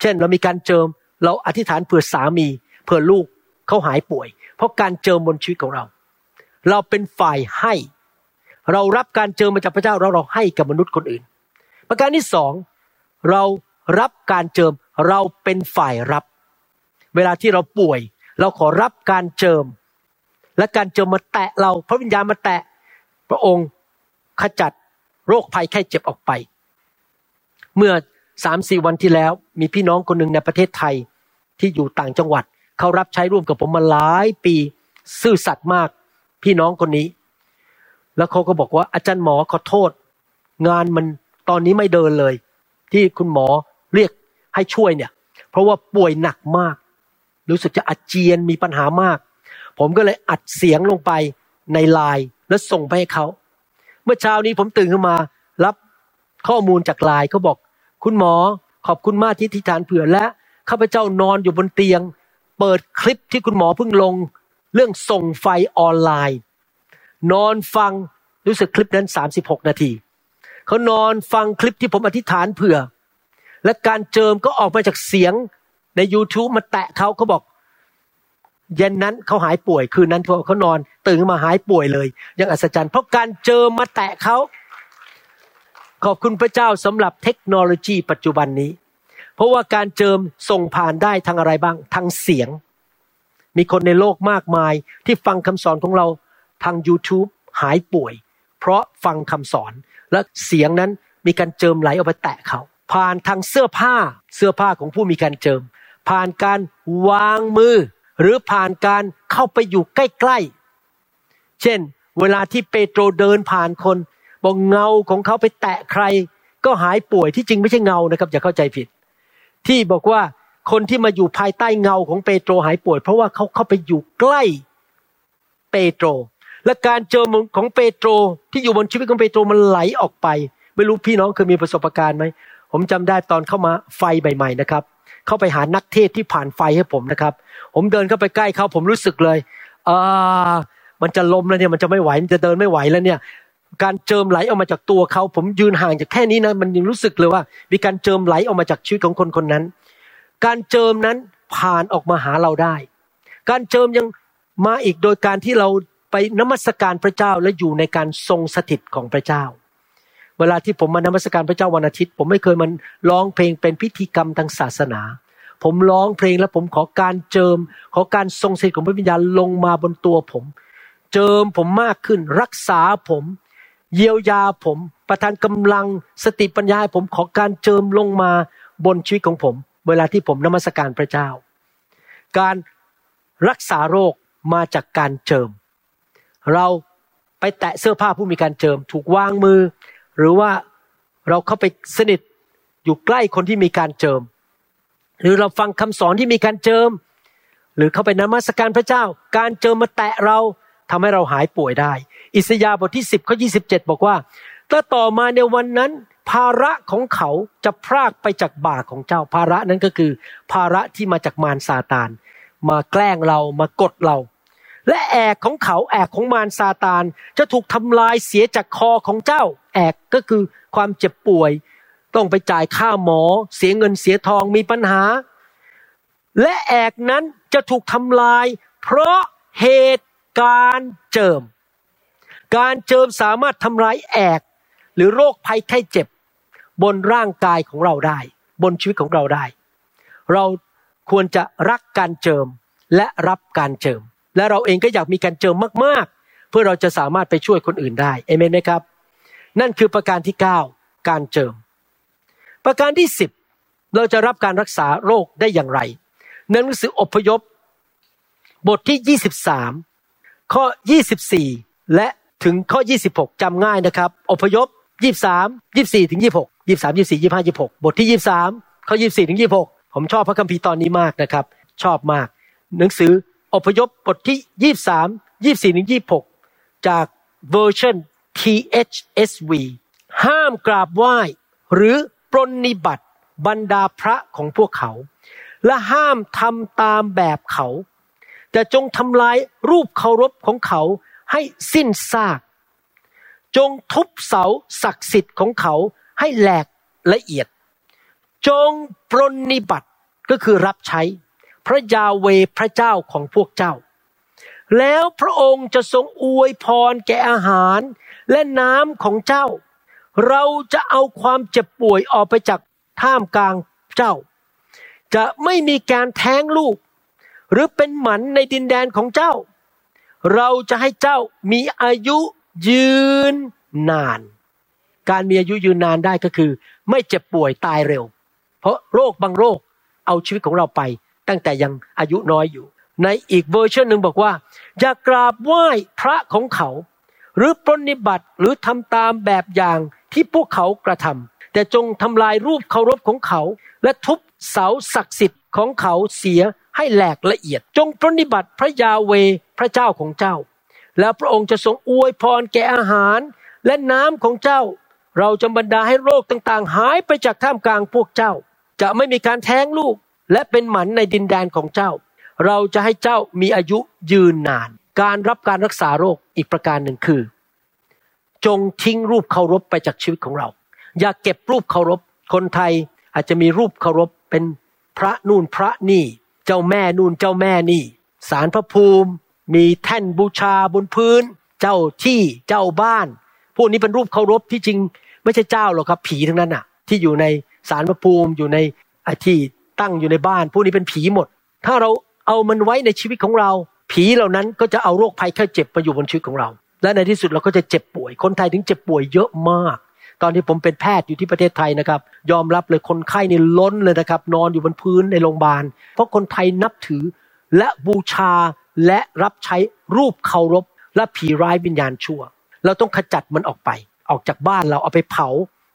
S2: เช่นเรามีการเจิมเราอธิษฐานเผื่อสามีเผื่อลูกเขาหายป่วย เพราะการเจิมบนชีวิตของเรา เราเป็นฝ่ายให้ เรารับการเจิมมาจากพระเจ้าแล้วเราให้กับมนุษย์คนอื่น ประการที่สองเรารับการเจิมเราเป็นฝ่ายรับ เวลาที่เราป่วย เราขอรับการเจิม และการเจิมมาแตะเราพระวิญญาณมาแตะ พระองค์ขจัดโรคภัยแค่เจ็บออกไป เมื่อสามสี่วันที่แล้วมีพี่น้องคนหนึ่งในประเทศไทยที่อยู่ต่างจังหวัด เขารับใช้ร่วมกับผมมาหลายปีซื่อสัตย์มากพี่น้องคนนี้ แล้วเขาก็บอกว่าอาจารย์หมอขอโทษ งานมันตอนนี้ไม่เดินเลย ที่คุณหมอเรียกให้ช่วยเนี่ย เพราะว่าป่วยหนักมาก รู้สึกจะอาเจียนมีปัญหามาก ผมก็เลยอัดเสียงลงไปในไลน์ แล้วส่งไปให้เขา เมื่อเช้านี้ผมตื่นขึ้นมา รับข้อมูลจากไลน์เขาบอก คุณหมอขอบคุณมากที่ทิฐานเผื่อและข้าพเจ้านอนอยู่บนเตียง เปิดคลิปที่คุณหมอเพิ่งลง เรื่องส่งไฟออนไลน์ นอนฟังรู้สึกคลิปนั้น 36 นาทีเขานอนฟังคลิปที่ผมอธิษฐานเผื่อ และการเจิมก็ออกมาจากเสียงใน YouTube มาแตะเขาเขาบอก เย็นนั้นเขาหายป่วยคืนนั้นเขานอนตื่นมาหายป่วยเลย ยังอัศจรรย์ เพราะการเจอมาแตะเขาขอบคุณพระเจ้าสำหรับเทคโนโลยีปัจจุบันนี้ เพราะว่าการเจิมส่งผ่านได้ทางอะไรบ้างทางเสียง มีคนในโลกมากมายที่ฟังคำสอนของเราทาง YouTube หายป่วย เพราะฟังคำสอนและเสียงนั้นมีการเจิมไหลออกไปแตะเขาผ่านทางเสื้อผ้าเสื้อผ้าของผู้มีการเจิม ผ่านการวางมือ หรือผ่านการเข้าไปอยู่ใกล้ๆ เช่น เวลาที่เปโตรเดินผ่านคนบอกเงาของเขาไปแตะใคร ก็หายป่วยที่จริงไม่ใช่เงานะครับอย่าเข้าใจผิด ที่บอกว่าคนที่มาอยู่ภายใต้เงาของเปโตรหายป่วย เพราะว่าเขาเข้าไปอยู่ใกล้เปโตร และการเจอของเปโตรที่อยู่บนชีวิตของเปโตรมันไหลออกไป ไม่รู้พี่น้องเคยมีประสบการณ์ไหมผมจำได้ตอนเข้ามาไฟใหม่ ๆนะครับ เข้าไปหานักเทศที่ผ่านไฟให้ผมนะครับ ผมเดินเข้าไปใกล้เขาผมรู้สึกเลยอ่ามันจะล้มแล้วเนี่ยมันจะไม่ไหวมันจะเดินไม่ไหวแล้วเนี่ยการเจิมไหลออกมาจากตัวเขา ผมยืนห่างจากแค่นี้นะมันยังรู้สึกเลยว่า มีการเจิมไหลออกมาจากชีวิตของคนคนนั้น การเจิมนั้นผ่านออกมาหาเราได้ การเจิมยังมาอีกโดยการที่เราไปนมัสการพระเจ้าและอยู่ในการทรงสถิตของพระเจ้า เวลาที่ผมมานมัสการพระเจ้าวันอาทิตย์ ผมไม่เคยมันร้องเพลงเป็นพิธีกรรมทางศาสนา ผมร้องเพลงแล้วผมขอการเจิม ขอการทรงสถิตของพระวิญญาณลงมาบนตัวผม เจิมผมมากขึ้น รักษาผม เยียวยาผม ประทานกำลังสติปัญญาให้ผมขอการเจิมลงมาบนชีวิตของผม เวลาที่ผมนมัสการพระเจ้า การรักษาโรคมาจากการเจิม เราไปแตะเสื้อผ้าผู้มีการเจิม ถูกวางมือ หรือว่าเราเข้าไปสนิทอยู่ใกล้คนที่มีการเจิม หรือเราฟังคำสอนที่มีการเจิม หรือเข้าไปนมัสการพระเจ้า การเจิมมาแตะเราทำให้เราหายป่วยได้ อิสยาห์บทที่ 10ข้อ27บอกว่าถ้าต่อมาในวันนั้น ภาระของเขาจะพรากไปจากบ่าของเจ้า ภาระนั้นก็คือ ภาระที่มาจากมารซาตาน มาแกล้งเรามากดเรา และแอกของเขาแอกของมารซาตานจะถูกทำลายเสียจากคอของเจ้า แอกก็คือความเจ็บป่วย ต้องไปจ่ายค่าหมอ เสียเงินเสียทองมีปัญหา และแอกนั้นจะถูกทำลาย เพราะเหตุการเจิม การเจิมสามารถทำลายแอกหรือโรคภัยไข้เจ็บ บนร่างกายของเราได้ บนชีวิตของเราได้ เราควรจะรักการเจิมและรับการเจิม และเราเองก็อยากมีการเจิมมากๆ เพื่อเราจะสามารถไปช่วยคนอื่นได้เอเมนไหมครับ นั่นคือประการที่ 9 การเจิม ประการที่ 10 เราจะรับการรักษาโรคได้อย่างไรในหนังสืออพยพ บทที่ 23 ข้อ 24 และถึงข้อ 26จำง่ายนะครับ อพยพ 23 24 ถึง 26 23 24 25 26 บทที่ 23 ข้อ 24 ถึง 26 ผมชอบพระคัมภีร์ตอนนี้มากนะครับ ชอบมาก หนังสือ อพยพบทที่23 24ถึง26จากเวอร์ชัน THSV ห้ามกราบไหว้หรือปรนนิบัติบรรดาพระของพวกเขา และห้ามทำตามแบบเขา แต่จงทำลายรูปเคารพของเขาให้สิ้นซาก จงทุบเสาศักดิ์สิทธิ์ของเขาให้แหลกละเอียด จงปรนนิบัติก็คือรับใช้ พระยาเวพระเจ้าของพวกเจ้า แล้วพระองค์จะทรงอวยพรแก่อาหารและน้ำของเจ้า เราจะเอาความเจ็บป่วยออกไปจากท่ามกลางเจ้า จะไม่มีการแท้งลูก หรือเป็นหมันในดินแดนของเจ้า เราจะให้เจ้ามีอายุยืนนาน การมีอายุยืนนานได้ก็คือ ไม่เจ็บป่วยตายเร็ว เพราะโรคบางโรคเอาชีวิตของเราไป ตั้งแต่ยังอายุน้อยอยู่ ในอีกเวอร์ชันหนึ่งบอกว่า อย่ากราบไหว้พระของเขา หรือปรนิบัติหรือทำตามแบบอย่างที่พวกเขากระทำแต่จงทำลายรูปเคารพของเขา และทุบเสาศักดิ์สิทธิ์ของเขาเสียให้แหลกละเอียด จงปรนิบัติพระยาเวพระเจ้าของเจ้า แล้วพระองค์จะทรงอวยพรแก่อาหารและน้ำของเจ้า เราจะบรรดาให้โรคต่างๆ หายไปจากท่ามกลางพวกเจ้า จะไม่มีการแท้งลูก และเป็นหมันในดินแดนของเจ้า เราจะให้เจ้ามีอายุยืนนาน การรับการรักษาโรคอีกประการหนึ่งคือ จงทิ้งรูปเคารพไปจากชีวิตของเรา อย่าเก็บรูปเคารพ คนไทยอาจจะมีรูปเคารพเป็นพระนู่นพระนี่ เจ้าแม่นู่นเจ้าแม่นี่ สารพระภูมิ มีแท่นบูชาบนพื้น เจ้าที่เจ้าบ้าน พวกนี้เป็นรูปเคารพที่จริง ไม่ใช่เจ้าหรอกครับผีทั้งนั้นอะ ที่อยู่ในสารพระภูมิอยู่ในอ้ที่ ตั้งอยู่ในบ้าน พวกนี้เป็นผีหมด ถ้าเราเอามันไว้ในชีวิตของเรา ผีเหล่านั้นก็จะเอาโรคภัยแค่เจ็บมาอยู่บนชีวิตของเรา และในที่สุดเราก็จะเจ็บป่วย คนไทยถึงเจ็บป่วยเยอะมาก ตอนที่ผมเป็นแพทย์อยู่ที่ประเทศไทยนะครับ ยอมรับเลยคนไข้นี่ล้นเลยนะครับ นอนอยู่บนพื้นในโรงพยาบาล เพราะคนไทยนับถือและบูชาและรับใช้รูปเคารพและผีร้ายวิญญาณชั่ว เราต้องขจัดมันออกไป ออกจากบ้านเราเอาไปเผา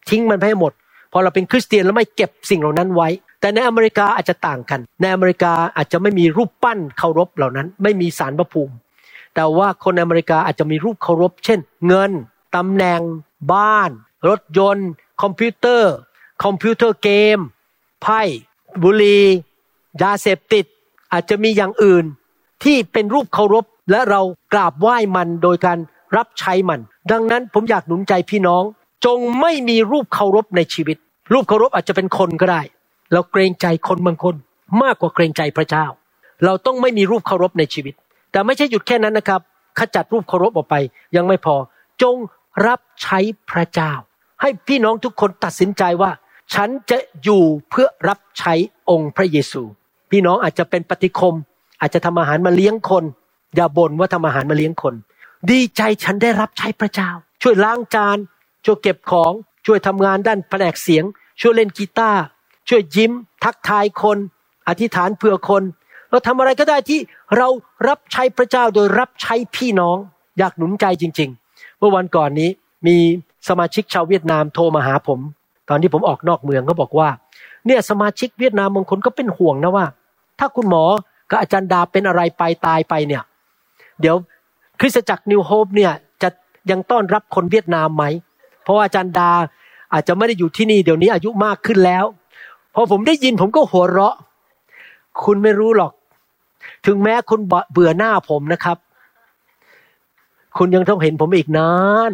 S2: ทิ้งมันไปให้หมดพอเราเป็นคริสเตียนแล้วไม่เก็บสิ่งเหล่านั้นไว้ แต่ในอเมริกาอาจจะต่างกัน ในอเมริกาอาจจะไม่มีรูปปั้นเคารพเหล่านั้น ไม่มีศาลพระภูมิ แต่ว่าคนอเมริกาอาจจะมีรูปเคารพ เช่น เงินตำแหน่ง บ้าน รถยนต์ คอมพิวเตอร์ คอมพิวเตอร์เกม ไพ่บุหรี่ยาเสพติด อาจจะมีอย่างอื่นที่เป็นรูปเคารพและเรากราบไหว้มันโดยการรับใช้มัน ดังนั้นผมอยากหนุนใจพี่น้อง จงไม่มีรูปเคารพในชีวิต รูปเคารพอาจจะเป็นคนก็ได้ เราเกรงใจคนบางคนมากกว่าเกรงใจพระเจ้า เราต้องไม่มีรูปเคารพในชีวิต แต่ไม่ใช่หยุดแค่นั้นนะครับ ขจัดรูปเคารพออกไป ยังไม่พอ จงรับใช้พระเจ้า ให้พี่น้องทุกคนตัดสินใจว่า ฉันจะอยู่เพื่อรับใช้องค์พระเยซู พี่น้องอาจจะเป็นปฏิคม อาจจะทำอาหารมาเลี้ยงคน อย่าบ่นว่าทำอาหารมาเลี้ยงคน ดีใจฉันได้รับใช้พระเจ้า ช่วยล้างจานช่วยเก็บของช่วยทำงานด้านแผนกเสียง ช่วยเล่นกีตาร์ ช่วยยิ้ม ทักทายคน อธิษฐานเผื่อคน เราทำอะไรก็ได้ที่เรารับใช้พระเจ้าโดยรับใช้พี่น้อง อยากหนุนใจจริง ๆ เมื่อวันก่อนนี้มีสมาชิกชาวเวียดนามโทรมาหาผม ตอนที่ผมออกนอกเมืองเขาบอกว่า เนี่ยสมาชิกเวียดนามบางคนก็เป็นห่วงนะว่า ถ้าคุณหมอกับอาจารย์ดาเป็นอะไรไปตายไปเนี่ย เดี๋ยวคริสตจักรนิวโฮปเนี่ยจะยังต้อนรับคนเวียดนามไหม เพราะอาจารย์ดาอาจจะไม่ได้อยู่ที่นี่เดี๋ยวนี้อายุมากขึ้นแล้ว พอผมได้ยินผมก็หัวเราะ คุณไม่รู้หรอก ถึงแม้คุณเบื่อหน้าผมนะครับ คุณยังต้องเห็นผมอีกนาน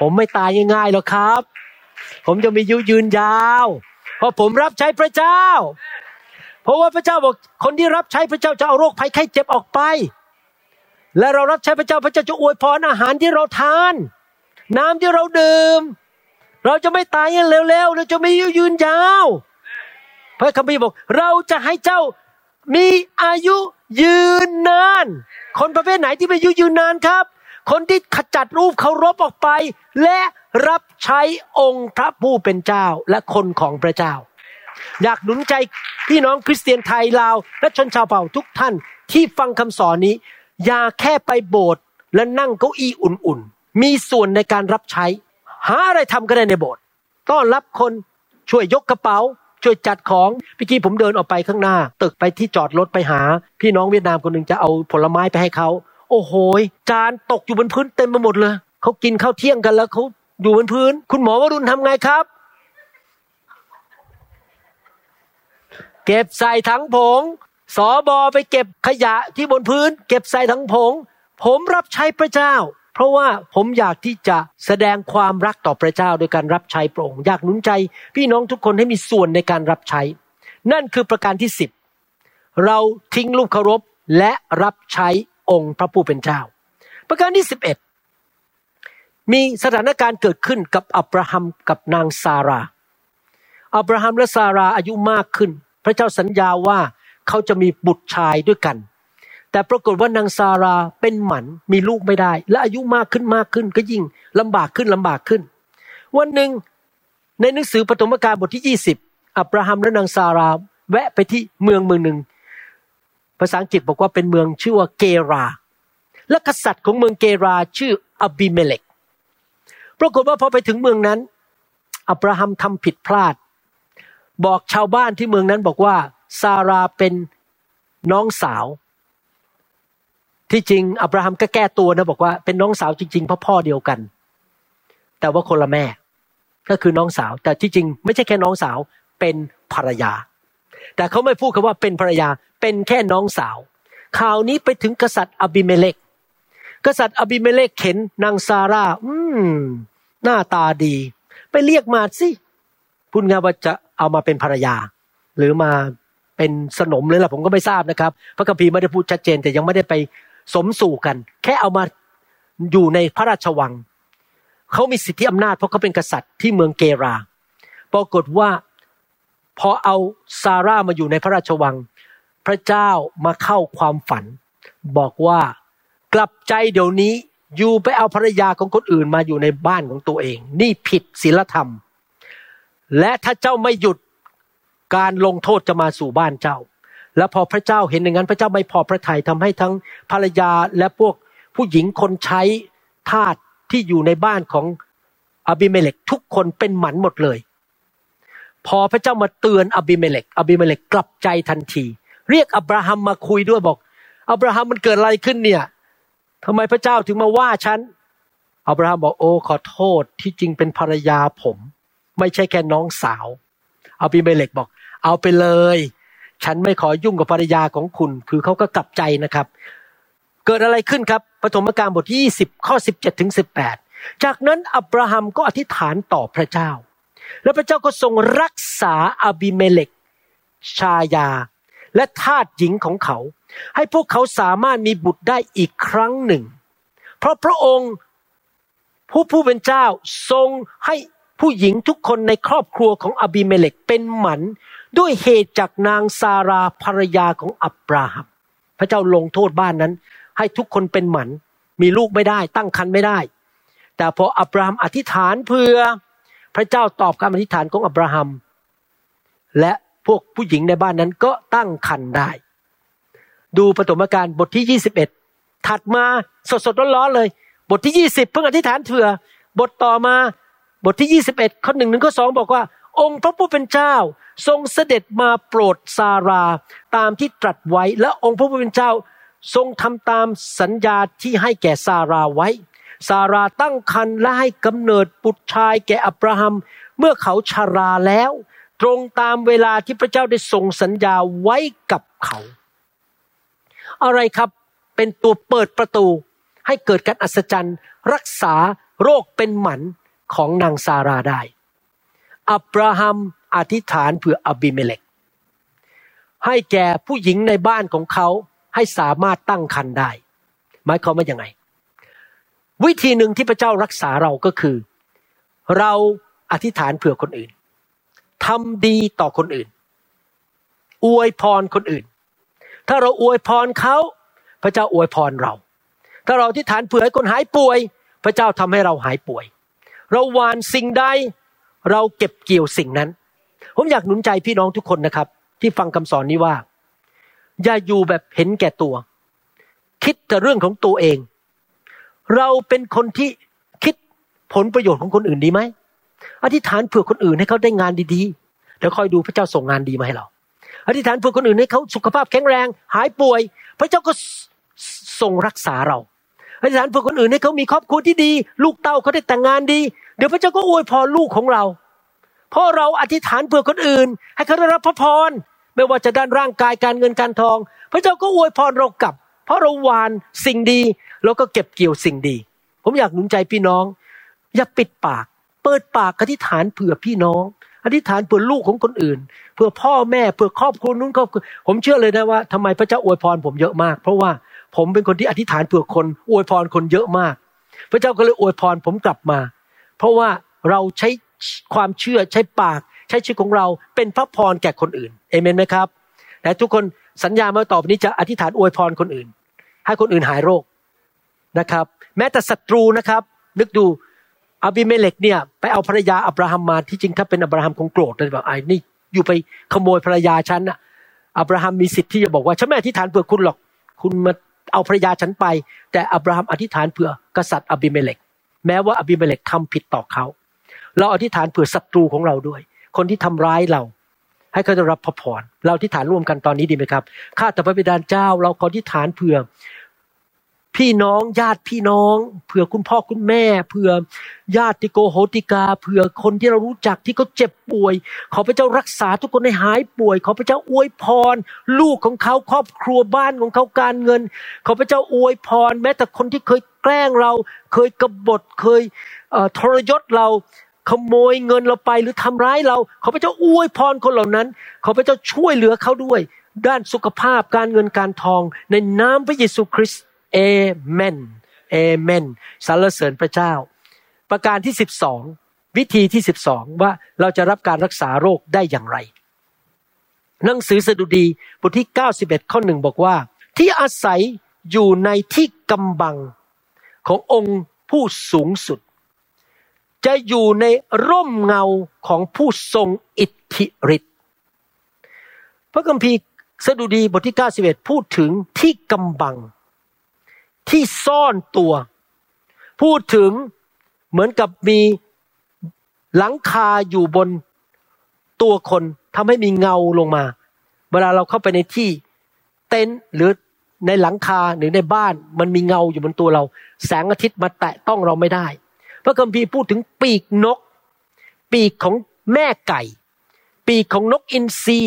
S2: ผมไม่ตายง่ายๆหรอกครับ ผมจะมีอายุยืนยาว เพราะผมรับใช้พระเจ้า เพราะว่าพระเจ้าบอกคนที่รับใช้พระเจ้าจะเอาโรคภัยไข้เจ็บออกไป และเรารับใช้พระเจ้าพระเจ้าจะอวยพรอาหารที่เราทาน น้ำที่เราดื่ม เราจะไม่ตายอย่างเร็วๆเราจะไม่ยืนยาว พระคัมภีร์บอก เราจะให้เจ้ามีอายุยืนนาน คนประเภทไหนที่มีอายุยืนนานครับ คนที่ขจัดรูปเคารพออกไป และรับใช้องค์พระผู้เป็นเจ้าและคนของพระเจ้า อยากหนุนใจพี่น้องคริสเตียนไทยลาว และชนชาวเผ่าทุกท่านที่ฟังคำสอนนี้ อย่าแค่ไปโบสถ์และนั่งเก้าอี้อุ่นๆ มีส่วนในการรับใช้ หาอะไรทำก็ได้ในโบสถ์ต้อนรับคนช่วยยกกระเป๋า ช่วยจัดของพี่กี้ผมเดินออกไปข้างหน้า ตึกไปที่จอดรถไปหา พี่น้องเวียดนามคนหนึ่งจะเอาผลไม้ไปให้เขาโอ้โหจานตกอยู่บนพื้นเต็มไปหมดเลยเขากินข้าวเที่ยงกันแล้วเขาอยู่บนพื้น คุณหมอวรุณทำไงครับ เก็บใส่ถังผงสอบอไปเก็บขยะที่บนพื้น เก็บใส่ถังผง ผมรับใช้พระเจ้า เพราะว่าผมอยากที่จะแสดงความรักต่อพระเจ้าโดยการรับใช้พระองค์อยากหนุนใจ พี่น้องทุกคนให้มีส่วนในการรับใช้ นั่นคือประการที่สิบเราทิ้งรูปเคารพและรับใช้องค์พระผู้เป็นเจ้า ประการที่สิบเอ็ดมีสถานการณ์เกิดขึ้นกับอับราฮัมกับนางซาราอับราฮัมและซาราอายุมากขึ้น พระเจ้าสัญญาว่าเขาจะมีบุตรชายด้วยกัน แต่ปรากฏว่านางซาราเป็นหมันมีลูกไม่ได้ และอายุมากขึ้นมากขึ้น ก็ยิ่งลำบากขึ้นลำบากขึ้น วันหนึ่งในหนังสือปฐมกาลบทที่ยี่สิบอับราฮัมและนางซาราแวะไปที่เมืองเมืองหนึ่ง ภาษาอังกฤษบอกว่าเป็นเมืองชื่อว่าเกรา และกษัตริย์ของเมืองเกราชื่ออบิเมเลกปรากฏว่าพอไปถึงเมืองนั้น อับราฮัมทำผิดพลาด บอกชาวบ้านที่เมืองนั้นบอกว่าซาราเป็นน้องสาว ที่จริงอับราฮัมก็แก้ตัวนะบอกว่าเป็นน้องสาวจริงๆพราะพ่อเดียวกัน แต่ว่าคนละแม่ ก็คือน้องสาว แต่ที่จริงไม่ใช่แค่น้องสาวเป็นภรรยา แต่เขาไม่พูดคำว่าเป็นภรรยาเป็นแค่น้องสาว ข่าวนี้ไปถึงกษัตริย์อบิเมเลกกษัตริย์อบิเมเลกเห็นนางซาร่า อืม หน้าตาดี ไปเรียกมาสิพูดง่ายว่าจะเอามาเป็นภรรยา หรือมาเป็นสนมเลยล่ะผมก็ไม่ทราบนะครับ พระคัมภีร์ไม่ได้พูดชัดเจนแต่ยังไม่ได้ไป สมสู่กัน แค่เอามาอยู่ในพระราชวัง เขามีสิทธิอำนาจเพราะเขาเป็นกษัตริย์ที่เมืองเกรา ปรากฏว่าพอเอาซาร่ามาอยู่ในพระราชวัง พระเจ้ามาเข้าความฝัน บอกว่ากลับใจเดี๋ยวนี้อยู่ไปเอาภรรยาของคนอื่นมาอยู่ในบ้านของตัวเอง นี่ผิดศีลธรรม และถ้าเจ้าไม่หยุดการลงโทษจะมาสู่บ้านเจ้า แล้วพอพระเจ้าเห็นอย่างนั้น พระเจ้าไม่พอพระทัยทำให้ทั้งภรรยาและพวกผู้หญิงคนใช้ทาสที่อยู่ในบ้านของอบิเมเลกทุกคนเป็นหมันหมดเลย พอพระเจ้ามาเตือนอบิเมเลกอบิเมเลกกลับใจทันที เรียกอับราฮัมมาคุยด้วยบอกอับราฮัมมันเกิดอะไรขึ้นเนี่ยทำไมพระเจ้าถึงมาว่าฉันอับราฮัมบอกโอ้ขอโทษที่จริงเป็นภรรยาผม ไม่ใช่แค่น้องสาวอบิเมเลกบอก เอาไปเลย ฉันไม่ขอยุ่งกับภรรยาของคุณ คือเขาก็กลับใจนะครับ เกิดอะไรขึ้นครับปฐมกาลบทที่20ข้อ17ถึง18 จากนั้นอับราฮัมก็อธิษฐานต่อพระเจ้า แล้วพระเจ้าก็ทรงรักษาอาบิเมเลกชายา และทาสหญิงของเขา ให้พวกเขาสามารถมีบุตรได้อีกครั้งหนึ่ง เพราะพระองค์ผู้ผู้เป็นเจ้าทรงให้ผู้หญิงทุกคนในครอบครัวของอบิเมเลกเป็นหมัน ด้วยเหตุจากนางซาราภรรยาของอับราฮัมพระเจ้าลงโทษบ้านนั้น ให้ทุกคนเป็นหมัน มีลูกไม่ได้ ตั้งครรภ์ไม่ได้ แต่พออับราฮัมอธิษฐานเพื่อพระเจ้าตอบการอธิษฐานของอับราฮัม และพวกผู้หญิงในบ้านนั้นก็ตั้งครรภ์ได้ ดูปฐมกาลบทที่ 21 ถัดมาสดสดๆร้อนๆเลย บทที่ 20 เพิ่งอธิษฐานเถื่อบทต่อมาบทที่ 21 ข้อหนึ่งหนึ่งข้อสองบอกว่า องค์พระผู้เป็นเจ้าทรงเสด็จมาโปรดซาราตามที่ตรัสไว้ และองค์พระผู้เป็นเจ้าทรงทำตามสัญญาที่ให้แก่ซาราไว้ ซาราตั้งครรภ์และให้กำเนิดบุตรชายแก่อับราฮัม เมื่อเขาชาราแล้ว ตรงตามเวลาที่พระเจ้าได้ทรงสัญญาไว้กับเขา อะไรครับเป็นตัวเปิดประตู ให้เกิดการอัศจรรย์ รักษาโรคเป็นหมันของนางซาราได้ อับราฮัมอธิษฐานเผื่ออบิเมเลกให้แก่ผู้หญิงในบ้านของเขาให้สามารถตั้งครรภ์ได้ หมายความว่ายังไง วิธีหนึ่งที่พระเจ้ารักษาเราก็คือ เราอธิษฐานเผื่อคนอื่นทำดีต่อคนอื่น อวยพรคนอื่น ถ้าเราอวยพรเขา พระเจ้าอวยพรเรา ถ้าเราอธิษฐานเผื่อให้คนหายป่วย พระเจ้าทำให้เราหายป่วย เราหวานสิ่งใด เราเก็บเกี่ยวสิ่งนั้น ผมอยากหนุนใจพี่น้องทุกคนนะครับ ที่ฟังคำสอนนี้ว่า อย่าอยู่แบบเห็นแก่ตัว คิดแต่เรื่องของตัวเอง เราเป็นคนที่คิดผลประโยชน์ของคนอื่นดีไหมอธิษฐานเผื่อคนอื่นให้เขาได้งานดีๆแล้วคอยดูพระเจ้าส่งงานดีมาให้เรา อธิษฐานเผื่อคนอื่นให้เขาสุขภาพแข็งแรง หายป่วย พระเจ้าก็ทรงรักษาเราอธิษฐานเผื่อคนอื่นให้เขามีครอบครัวที่ดี ลูกเต้าเขาได้แต่งงานดี เดี๋ยวพระเจ้าก็อวยพรลูกของเรา เพราะเราอธิษฐานเผื่อคนอื่น ให้เขาได้รับพระพรไม่ว่าจะด้านร่างกายการเงินการทอง พระเจ้าก็อวยพรเรากลับ เพราะเราหวานสิ่งดีเราก็เก็บเกี่ยวสิ่งดี ผมอยากหนุนใจพี่น้อง อย่าปิดปาก เปิดปากอธิษฐานเผื่อพี่น้องอธิษฐานเผื่อลูกของคนอื่นเผื่อพ่อแม่เผื่อครอบครัวนู้นครอบครัวผมเชื่อเลยนะว่าทำไมพระเจ้าอวยพรผมเยอะมาก เพราะว่าผมเป็นคนที่อธิษฐานเผื่อคนอวยพรคนเยอะมาก พระเจ้าก็เลยอวยพรผมกลับมา เพราะว่าเราใช้ความเชื่อใช้ปาก ใช้ชีวิตของเราเป็นพระพรแก่คนอื่นเอเมนไหมครับและทุกคนสัญญามาต่อไปนี้จะอธิษฐานอวยพรคนอื่น ให้คนอื่นหายโรคนะครับ แม้แต่ศัตรูนะครับ นึกดูอาบิเมเลกเนี่ยไปเอาภรรยาอับราฮัมมาที่จริงถ้าเป็นอับราฮัมคงโกรธเลยแบบไอ้นี่อยู่ไปขโมยภรรยาฉันอะอับราฮัมมีสิทธิ์ที่จะบอกว่าฉันไม่อธิษฐานเผื่อคุณหรอก คุณมาเอาภรรยาฉันไป แต่อับราฮัมอธิษฐานเผื่อกษัตริย์อับิเมเลก แม้ว่าอบิเมเลกทำผิดต่อเขา เราอธิษฐานเผื่อศัตรูของเราด้วย คนที่ทำร้ายเรา ให้เขาได้รับพระพรเราอธิษฐานร่วมกันตอนนี้ดีไหมครับข้าแต่พระบิดาเจ้า เราขออธิษฐานเผื่อ พี่น้องญาติพี่น้อง เผื่อคุณพ่อคุณแม่ เผื่อญาติโกโหติกา เผื่อคนที่เรารู้จักที่เขาเจ็บป่วย ขอพระเจ้ารักษาทุกคนให้หายป่วย ขอพระเจ้าอวยพร ลูกของเขาครอบครัวบ้านของเขาการเงิน ขอพระเจ้าอวยพร แม้แต่คนที่เคยแกล้งเรา เคยกบฏเคยเทรยศเราขโมยเงินเราไปหรือทำร้ายเรา ขอพระเจ้าอวยพรคนเหล่านั้น ขอพระเจ้าช่วยเหลือเขาด้วย ด้านสุขภาพการเงินการทองในนามพระเยซูคริสต์ เอเมนเอเมนสรรเสริญพระเจ้า ประการที่สิบสองวิธีที่สิบสองว่าเราจะรับการรักษาโรคได้อย่างไร หนังสือสดุดีบทที่ 91 ข้อหนึ่งบอกว่า ที่อาศัยอยู่ในที่กำบังขององค์ผู้สูงสุด จะอยู่ในร่มเงาของผู้ทรงอิทธิฤทธิ์พระคัมภีร์สดุดีบทที่ 91 พูดถึงที่กำบัง ที่ซ่อนตัว พูดถึงเหมือนกับมีหลังคาอยู่บนตัวคนทำให้มีเงาลงมา เวลาเราเข้าไปในที่เต็นท์หรือในหลังคาหรือในบ้านมันมีเงาอยู่บนตัวเรา แสงอาทิตย์มาแตะต้องเราไม่ได้ พระคัมภีร์พูดถึงปีกนก ปีกของแม่ไก่ ปีกของนกอินทรี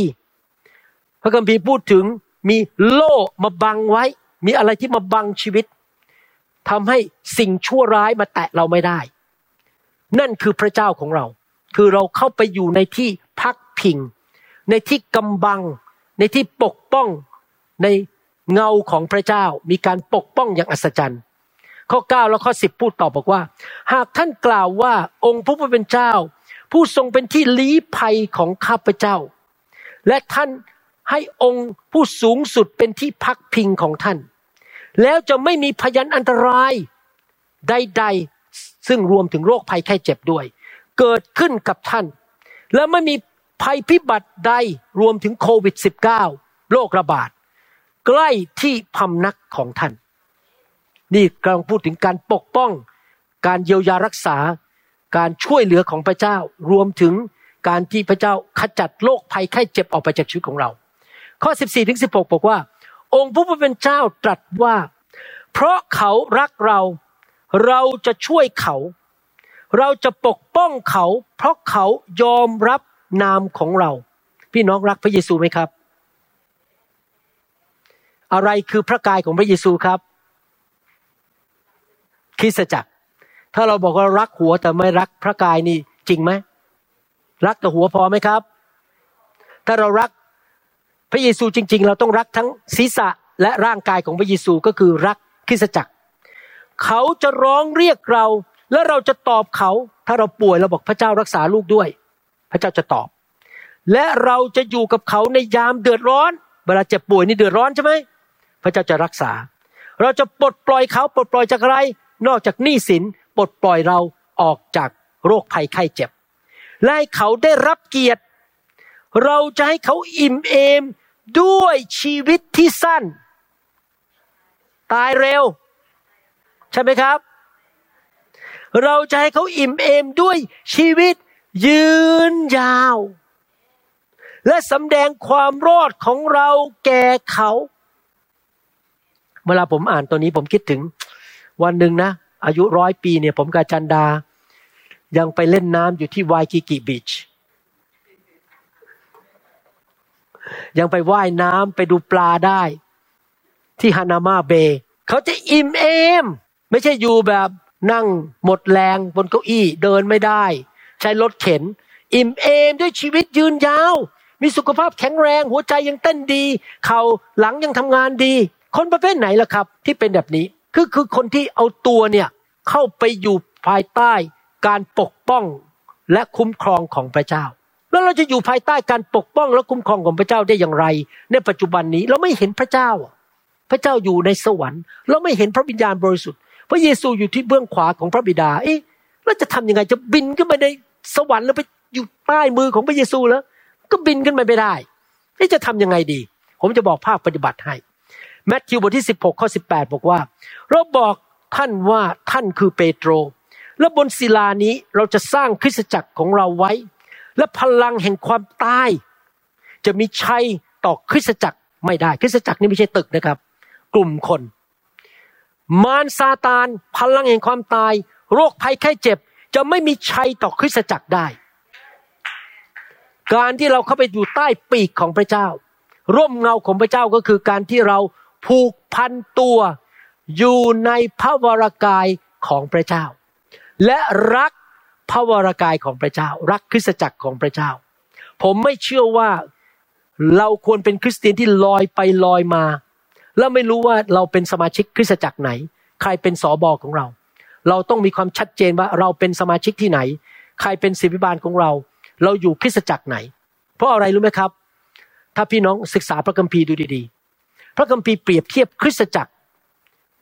S2: พระคัมภีร์พูดถึงมีโล่มาบังไว้ มีอะไรที่มาบังชีวิตทำให้สิ่งชั่วร้ายมาแตะเราไม่ได้ นั่นคือพระเจ้าของเรา คือเราเข้าไปอยู่ในที่พักพิง ในที่กำบัง ในที่ปกป้องในเงาของพระเจ้ามีการปกป้องอย่างอัศจรรย์ ข้อ 9 แล้วข้อ 10 พูดต่อบอกว่า หากท่านกล่าวว่าองค์พระผู้เป็นเจ้า ผู้ทรงเป็นที่ลี้ภัยของข้าพเจ้า และท่านให้องค์ผู้สูงสุดเป็นที่พักพิงของท่าน แล้วจะไม่มีพยันอันตรายใดๆ ซึ่งรวมถึงโรคภัยไข้เจ็บด้วย เกิดขึ้นกับท่าน และไม่มีภัยพิบัติใดรวมถึงโควิด -19 โรคระบาด ใกล้ที่พำนักของท่าน นี่กำลังพูดถึงการปกป้อง การเยียวยารักษา การช่วยเหลือของพระเจ้า รวมถึงการที่พระเจ้าขจัดโรคภัยไข้เจ็บออกไปจากชีวิตของเรา ข้อ 14ถึง16 บอกว่า องค์ผู้เป็นเจ้าตรัสว่า เพราะเขารักเราเราจะช่วยเขา เราจะปกป้องเขา เพราะเขายอมรับนามของเรา พี่น้องรักพระเยซูไหมครับ อะไรคือพระกายของพระเยซูครับคริสตจักร ถ้าเราบอกว่ารักหัวแต่ไม่รักพระกายนี่จริงไหมรักแต่หัวพอไหมครับ ถ้าเรารัก ระเยซูจริง ๆ เราต้องรักทั้งศีรษะและร่างกายของพระเยซูก็คือรักคริสตจักร เขาจะร้องเรียกเราและเราจะตอบเขา ถ้าเราป่วยเราบอกพระเจ้ารักษาลูกด้วย พระเจ้าจะตอบ และเราจะอยู่กับเขาในยามเดือดร้อน เวลาเจ็บป่วยนี่เดือดร้อนใช่ไหมพระเจ้าจะรักษา เราจะปลดปล่อยเขาปลดปล่อยจากอะไร นอกจากหนี้สินปลดปล่อยเราออกจากโรคภัยไข้เจ็บและให้เขาได้รับเกียรติ เราจะให้เขาอิ่มเอม ด้วยชีวิตที่สั้น ตายเร็ว ใช่ไหมครับ เราจะให้เขาอิ่มเอมด้วยชีวิตยืนยาว และสำแดงความรอดของเราแก่เขา เวลาผมอ่านตัวนี้ผมคิดถึง วันหนึ่งนะ อายุร้อยปีเนี่ยผมกับจันดา ยังไปเล่นน้ำอยู่ที่วายกิกิบีช ยังไปว่ายน้ำไปดูปลาได้ ที่ฮานามาเบย์เขาจะอิ่มเอม ไม่ใช่อยู่แบบนั่งหมดแรงบนเก้าอี้เดินไม่ได้ ใช้รถเข็น อิ่มเอมด้วยชีวิตยืนยาว มีสุขภาพแข็งแรง หัวใจยังเต้นดี เข่าหลังยังทำงานดี คนประเภทไหนล่ะครับ ที่เป็นแบบนี้คือคือคนที่เอาตัวเนี่ยเข้าไปอยู่ภายใต้การปกป้องและคุ้มครองของพระเจ้า แล้วเราจะอยู่ภายใต้การปกป้องและคุ้มครองของพระเจ้าได้อย่างไร ในปัจจุบันนี้เราไม่เห็นพระเจ้า พระเจ้าอยู่ในสวรรค์ เราไม่เห็นพระวิญญาณบริสุทธิ์พระเยซูอยู่ที่เบื้องขวาของพระบิดา เอ๊ะเราจะทํำยังไงจะบินขึ้นไปในสวรรค์แล้วไปอยู่ใต้มือของพระเยซูแล้วก็บินขึ้นไปไม่ได้จะทํำยังไงดี ผมจะบอกภาคปฏิบัติให้แมทธิวบทที่ 16 ข้อ 18 บอกว่า เราบอกท่านว่าท่านคือเปโตร และบนศิลานี้เราจะสร้างคริสตจักรของเราไว้ และพลังแห่งความตาย จะมีชัยต่อคริสตจักรไม่ได้ คริสตจักรนี่ไม่ใช่ตึกนะครับ กลุ่มคน มารซาตาน พลังแห่งความตาย โรคภัยไข้เจ็บ จะไม่มีชัยต่อคริสตจักรได้ การที่เราเข้าไปอยู่ใต้ปีกของพระเจ้า ร่มเงาของพระเจ้าก็คือการที่เราผูกพันตัวอยู่ในพระวรากายของพระเจ้า และรัก พระวรากายของพระเจ้า รักคริสตจักรของพระเจ้า ผมไม่เชื่อว่าเราควรเป็นคริสเตียนที่ลอยไปลอยมา แล้วไม่รู้ว่าเราเป็นสมาชิกคริสตจักรไหน ใครเป็นสอบอของเรา เราต้องมีความชัดเจนว่าเราเป็นสมาชิกที่ไหน ใครเป็นศิบิบาลของเรา เราอยู่คริสตจักรไหน เพราะอะไรรู้ไหมครับ ถ้าพี่น้องศึกษาพระคัมภีร์ดูดีๆ พระคัมภีร์เปรียบเทียบคริสตจักร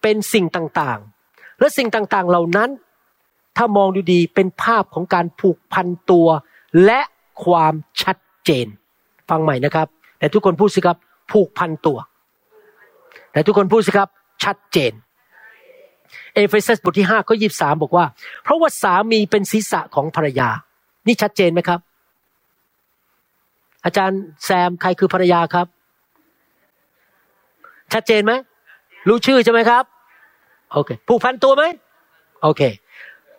S2: เป็นสิ่งต่างๆ และสิ่งต่างๆ เหล่านั้น ถ้ามองดูดีเป็นภาพของการผูกพันตัว และความชัดเจน ฟังใหม่นะครับ แต่ทุกคนพูดสิครับ ผูกพันตัว แต่ทุกคนพูดสิครับ ชัดเจน เอเฟซัสบทที่ห้าข้อยีบสามบอกว่า เพราะว่าสามีเป็นศีรษะของภรรยา นี่ชัดเจนไหมครับ อาจารย์แซมใครคือภรรยาครับ ชัดเจนไหมรู้ชื่อใช่ไหมครับ โอเค ผูกพันตัวไหม โอเค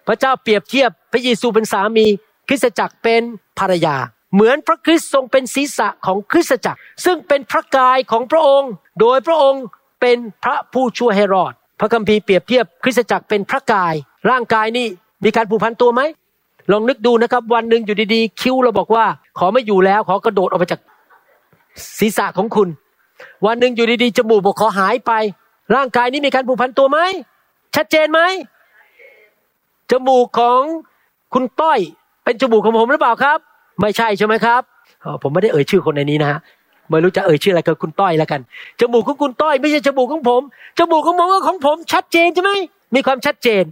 S2: พระเจ้าเปรียบเทียบพระเยซูเป็นสามี คริสตจักรเป็นภรรยา เหมือนพระคริสต์ทรงเป็นศีรษะของคริสตจักร ซึ่งเป็นพระกายของพระองค์ โดยพระองค์เป็นพระผู้ช่วยให้รอด พระคัมภีร์เปรียบเทียบคริสตจักรเป็นพระกาย ร่างกายนี่มีการผูกพันตัวไหมลองนึกดูนะครับ วันหนึ่งอยู่ดีๆ คิ้วเราบอกว่า ขอไม่อยู่แล้วขอกระโดดออกไปจากศีรษะของคุณ วันหนึ่งอยู่ดีๆจมูกบอกขอหายไป ร่างกายนี้มีการผูกพันตัวไหมชัดเจนไหม จมูกของคุณต้อย เป็นจมูกของผมหรือเปล่าครับ ไม่ใช่ใช่ไหมครับผมไม่ได้เอ่ยชื่อคนในนี้นะฮะไม่รู้จะเอ่ยชื่ออะไรกับคุณต้อยแล้วกัน จมูกของคุณต้อย ไม่ใช่จมูกของผม จมูกของผมกับของผมชัดเจนใช่ไหมมีความชัดเจน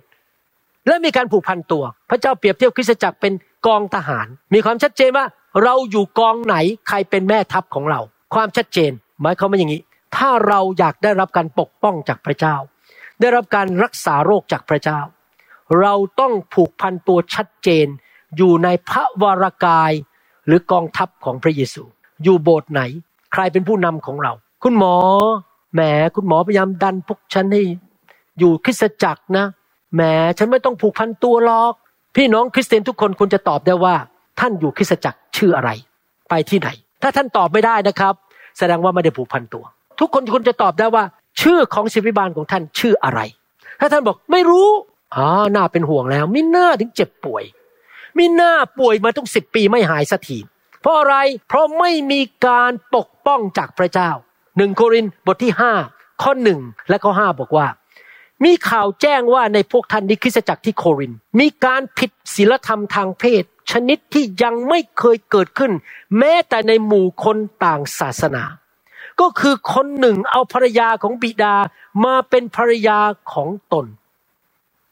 S2: และมีการผูกพันตัว พระเจ้าเปรียบเทียบคริสตจักรเป็นกองทหาร มีความชัดเจนว่า เราอยู่กองไหนใครเป็นแม่ทัพของเรา ความชัดเจน หมายความว่าอย่างนี้ ถ้าเราอยากได้รับการปกป้องจากพระเจ้า ได้รับการรักษาโรคจากพระเจ้า เราต้องผูกพันตัวชัดเจน อยู่ในพระวรากายหรือกองทัพของพระเยซู อยู่โบสถ์ไหน ใครเป็นผู้นำของเรา คุณหมอแหมคุณหมอพยายามดันพวกฉันให้อยู่คริสตจักรนะแหมฉันไม่ต้องผูกพันตัวหรอก พี่น้องคริสเตียนทุกคนควรจะตอบได้ว่า ท่านอยู่คริสตจักรชื่ออะไร ไปที่ไหน ถ้าท่านตอบไม่ได้นะครับ แสดงว่าไม่ได้ผูกพันตัว ทุกคนควรจะตอบได้ว่า ชื่อของศิบิบาลของท่านชื่ออะไร ถ้าท่านบอกไม่รู้ อ๋อน่าเป็นห่วงแล้วมิน่าถึงเจ็บป่วย มิน่าป่วยมาตั้งสิบปีไม่หายสักทีเพราะอะไรเพราะไม่มีการปกป้องจากพระเจ้าหนึ่งโครินบทที่ห้าข้อหนึ่งและข้อห้าบอกว่า มีข่าวแจ้งว่าในพวกท่านในคริสตจักรที่โครินมีการผิดศีลธรรมทางเพศ ชนิดที่ยังไม่เคยเกิดขึ้น แม้แต่ในหมู่คนต่างศาสนา ก็คือคนหนึ่งเอาภรรยาของบิดามาเป็นภรรยาของตน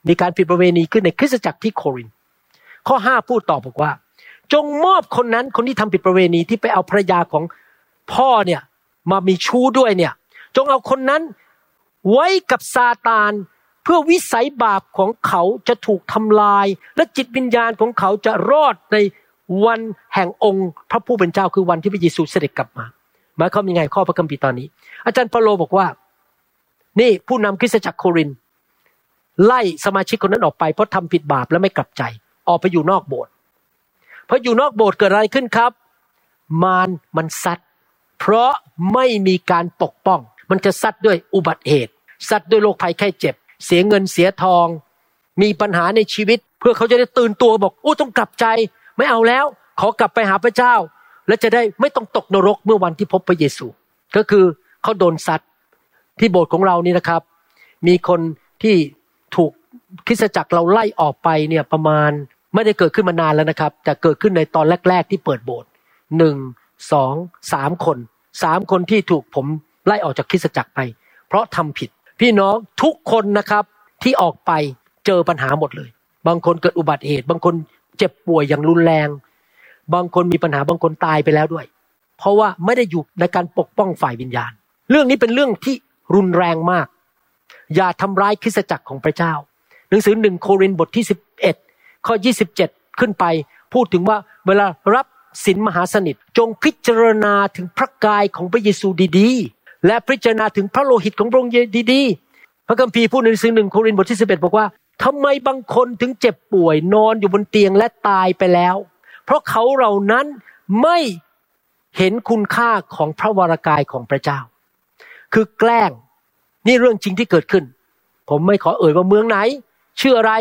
S2: มีการผิดประเวณีขึ้นในคริสตจักรที่โครินข้อห้าพูดต่อบอกว่า จงมอบคนนั้นคนที่ทำผิดประเวณีที่ไปเอาภรรยาของพ่อเนี่ยมามีชู้ด้วยเนี่ย จงเอาคนนั้นไว้กับซาตานเพื่อวิสัยบาปของเขาจะถูกทำลาย และจิตวิญญาณของเขาจะรอดในวันแห่งองค์พระผู้เป็นเจ้าคือวันที่พระเยซูเสด็จกลับมาหมายความยังไงข้อพระคัมภีร์ตอนนี้ อาจารย์เปาโลบอกว่า นี่ผู้นำคริสตจักรโคริน ไล่สมาชิกคนนั้นออกไปเพราะทำผิดบาปและไม่กลับใจ ออกไปอยู่นอกโบสถ์พออยู่นอกโบสถ์เกิดอะไรขึ้นครับ มารมันซัดเพราะไม่มีการปกป้อง มันจะซัดด้วยอุบัติเหตุซัดด้วยโรคภัยไข้เจ็บ เสียเงินเสียทอง มีปัญหาในชีวิต เพื่อเขาจะได้ตื่นตัวบอกอู้ต้องกลับใจ ไม่เอาแล้ว ขอกลับไปหาพระเจ้า และจะได้ไม่ต้องตกนรกเมื่อวันที่พบพระเยซู ก็คือเขาโดนซัดที่โบสถ์ของเรานี่นะครับ มีคนที่ คริสตจักรเราไล่ออกไปเนี่ยประมาณไม่ได้เกิดขึ้นมานานแล้วนะครับ แต่เกิดขึ้นในตอนแรก ๆ ที่เปิดโบสถ์หนึ่งสองสามคนสามคนที่ถูกผมไล่ออกจากคริสตจักรไป เพราะทำผิด พี่น้องทุกคนนะครับที่ออกไปเจอปัญหาหมดเลย บางคนเกิดอุบัติเหตุ บางคนเจ็บป่วยอย่างรุนแรง บางคนมีปัญหาบางคนตายไปแล้วด้วย เพราะว่าไม่ได้อยู่ในการปกป้องฝ่ายวิญญาณ เรื่องนี้เป็นเรื่องที่รุนแรงมาก อย่าทำร้ายคริสตจักรของพระเจ้า หนังสือหนึ่งโครินบทที่สิบเอ็ดข้อยี่สิบเจ็ดขึ้นไป พูดถึงว่าเวลารับสินมหาสนิท จงพิจารณาถึงพระกายของพระเยซูดีๆ และพิจารณาถึงพระโลหิตของพระองค์ดีๆ พระคัมภีร์พูดในหนังสือหนึ่งโครินบทที่สิบเอ็ดบอกว่าทำไมบางคนถึงเจ็บป่วยนอนอยู่บนเตียงและตายไปแล้ว เพราะเขาเหล่านั้นไม่เห็นคุณค่าของพระวรากายของพระเจ้า คือแกล้งนี่เรื่องจริงที่เกิดขึ้น ผมไม่ขอเอ่ยว่าเมืองไหน ชื่ออะไร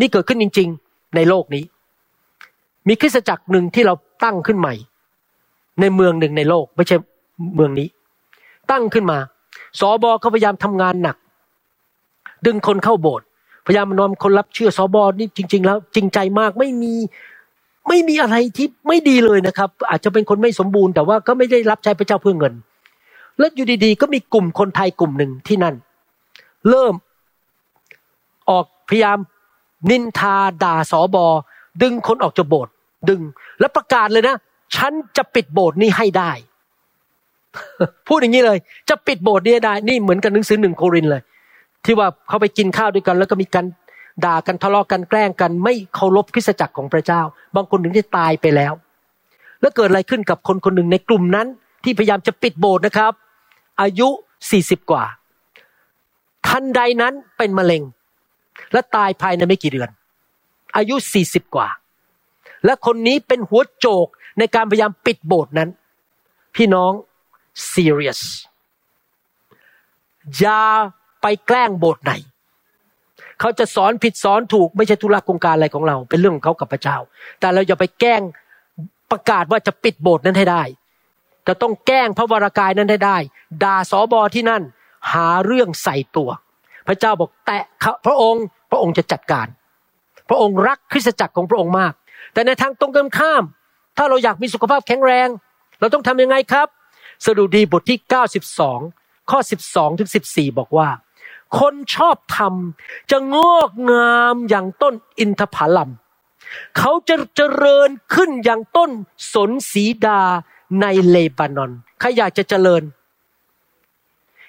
S2: นี่เกิดขึ้นจริงในโลกนี้ มีคริสตจักรหนึ่งที่เราตั้งขึ้นใหม่ ในเมืองหนึ่งในโลก ไม่ใช่เมืองนี้ ตั้งขึ้นมาสอบอเขาพยายามทำงานหนัก ดึงคนเข้าโบสถ์พยายามนำคนรับเชื่อสอบอนี่จริง ๆ แล้ว จริงใจมากไม่มีไม่มีอะไรที่ไม่ดีเลยนะครับ อาจจะเป็นคนไม่สมบูรณ์แต่ว่าก็ไม่ได้รับใช้พระเจ้าเพื่อเงิน แล้วอยู่ดีๆ ก็มีกลุ่มคนไทยกลุ่มหนึ่งที่นั่น เริ่ม ออกพยายามนินทาด่าสอบอ ดึงคนออกจากโบสถ์ดึง แล้วประกาศเลยนะ ฉันจะปิดโบสถ์นี้ให้ได้ พูดอย่างนี้เลย จะปิดโบสถ์นี้ได้ นี่เหมือนกันหนังสือหนึ่งโครินเลย ที่ว่าเขาไปกินข้าวด้วยกัน แล้วก็มีการด่ากันทะเลาะกันแกล้งกัน ไม่เคารพคริสตจักรของพระเจ้า บางคนถึงได้ตายไปแล้ว แล้วเกิดอะไรขึ้นกับคนคนหนึ่งในกลุ่มนั้น ที่พยายามจะปิดโบสถ์นะครับ อายุสี่สิบกว่า ทันใดนั้นเป็นมะเร็ง และตายภายในไม่กี่เดือน อายุสี่สิบกว่า และคนนี้เป็นหัวโจกในการพยายามปิดโบสถ์นั้น พี่น้อง serious อย่าไปแกล้งโบสถ์ไหน เขาจะสอนผิดสอนถูกไม่ใช่ธุระโครงการอะไรของเรา เป็นเรื่องของเขากับพระเจ้า แต่เราอย่าไปแกล้งประกาศว่าจะปิดโบสถ์นั้นให้ได้จะต้องแกล้งพระวรากายนั้นให้ได้ ด่าสอบอที่นั่น หาเรื่องใส่ตัว พระเจ้าบอกแตะพระองค์ พระองค์จะจัดการ พระองค์รักคริสตจักรของพระองค์มาก แต่ในทางตรงกันข้าม ถ้าเราอยากมีสุขภาพแข็งแรง เราต้องทำยังไงครับ สดุดีบทที่ 92 ข้อ 12ถึง14 บอกว่า คนชอบทำจะงอกงามอย่างต้นอินทผลัมเขาจะเจริญขึ้นอย่างต้นสนสีดาในเลบานอน ใครอยากจะเจริญ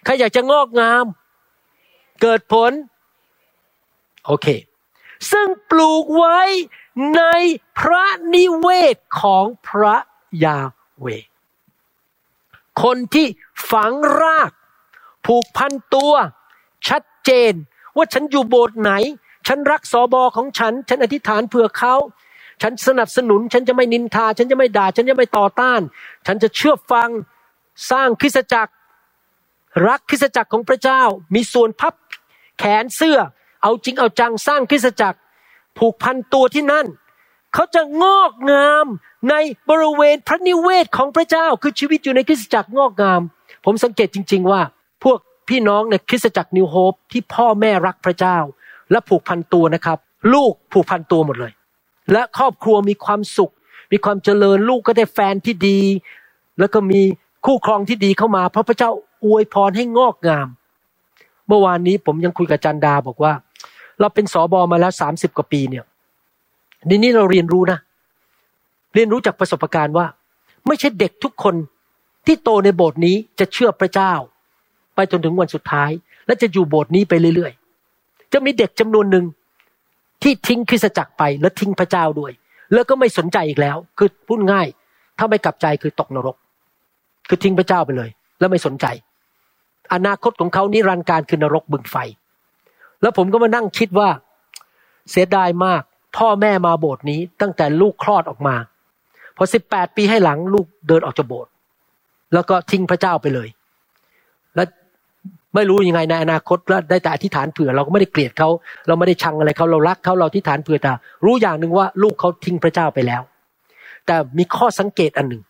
S2: ใครอยากจะงอกงาม เกิดผล โอเค ซึ่งปลูกไว้ในพระนิเวศของพระยาเว คนที่ฝังราก ผูกพันตัว ชัดเจน ว่าฉันอยู่โบสถ์ไหน ฉันรักสอบอของฉัน ฉันอธิษฐานเผื่อเขาฉันสนับสนุน ฉันจะไม่นินทา ฉันจะไม่ด่า ฉันจะไม่ต่อต้าน ฉันจะเชื่อฟังสร้างคริสตจักร รักคริสตจักรของพระเจ้า มีส่วนพับ แขนเสื้อ เอาจริงเอาจังสร้างคริสตจักร ผูกพันตัวที่นั่น เขาจะงอกงามในบริเวณพระนิเวศของพระเจ้าคือชีวิตอยู่ในคริสตจักรงอกงาม ผมสังเกตจริง ๆ ว่า พวกพี่น้องในคริสตจักรนิวโฮปที่พ่อแม่รักพระเจ้า และผูกพันตัวนะครับ ลูกผูกพันตัวหมดเลย และครอบครัวมีความสุข มีความเจริญลูกก็ได้แฟนที่ดี แล้วก็มีคู่ครองที่ดีเข้ามา เพราะพระเจ้าอวยพรให้งอกงาม เมื่อวานนี้ผมยังคุยกับจันดาบอกว่า เราเป็นสอบอมาแล้วสามสิบกว่าปีเนี่ยทีนี้เราเรียนรู้นะ เรียนรู้จากประสบการณ์ว่า ไม่ใช่เด็กทุกคนที่โตในโบสถ์นี้จะเชื่อพระเจ้า ไปจนถึงวันสุดท้าย และจะอยู่โบสถ์นี้ไปเรื่อยๆ จะมีเด็กจำนวนหนึ่งที่ทิ้งคริสตจักรไปและทิ้งพระเจ้าด้วย แล้วก็ไม่สนใจอีกแล้ว คือพูดง่าย ถ้าไม่กลับใจคือตกนรก คือทิ้งพระเจ้าไปเลย แล้วไม่สนใจ อนาคตของเขานิรันดร์การคือนรกบึงไฟ แล้วผมก็มานั่งคิดว่าเสียดายมาก พ่อแม่มาโบสถ์นี้ตั้งแต่ลูกคลอดออกมา พอสิบแปดปีให้หลังลูกเดินออกจากโบสถ์แล้วก็ทิ้งพระเจ้าไปเลย แล้วไม่รู้ยังไงในอนาคตแล้วได้แต่อธิษฐานเผื่อเราก็ไม่ได้เกลียดเขาเราไม่ได้ชังอะไรเขาเรารักเขาเราอธิษฐานเผื่อแต่รู้อย่างหนึ่งว่าลูกเขาทิ้งพระเจ้าไปแล้ว แต่มีข้อสังเกตอันหนึ่ง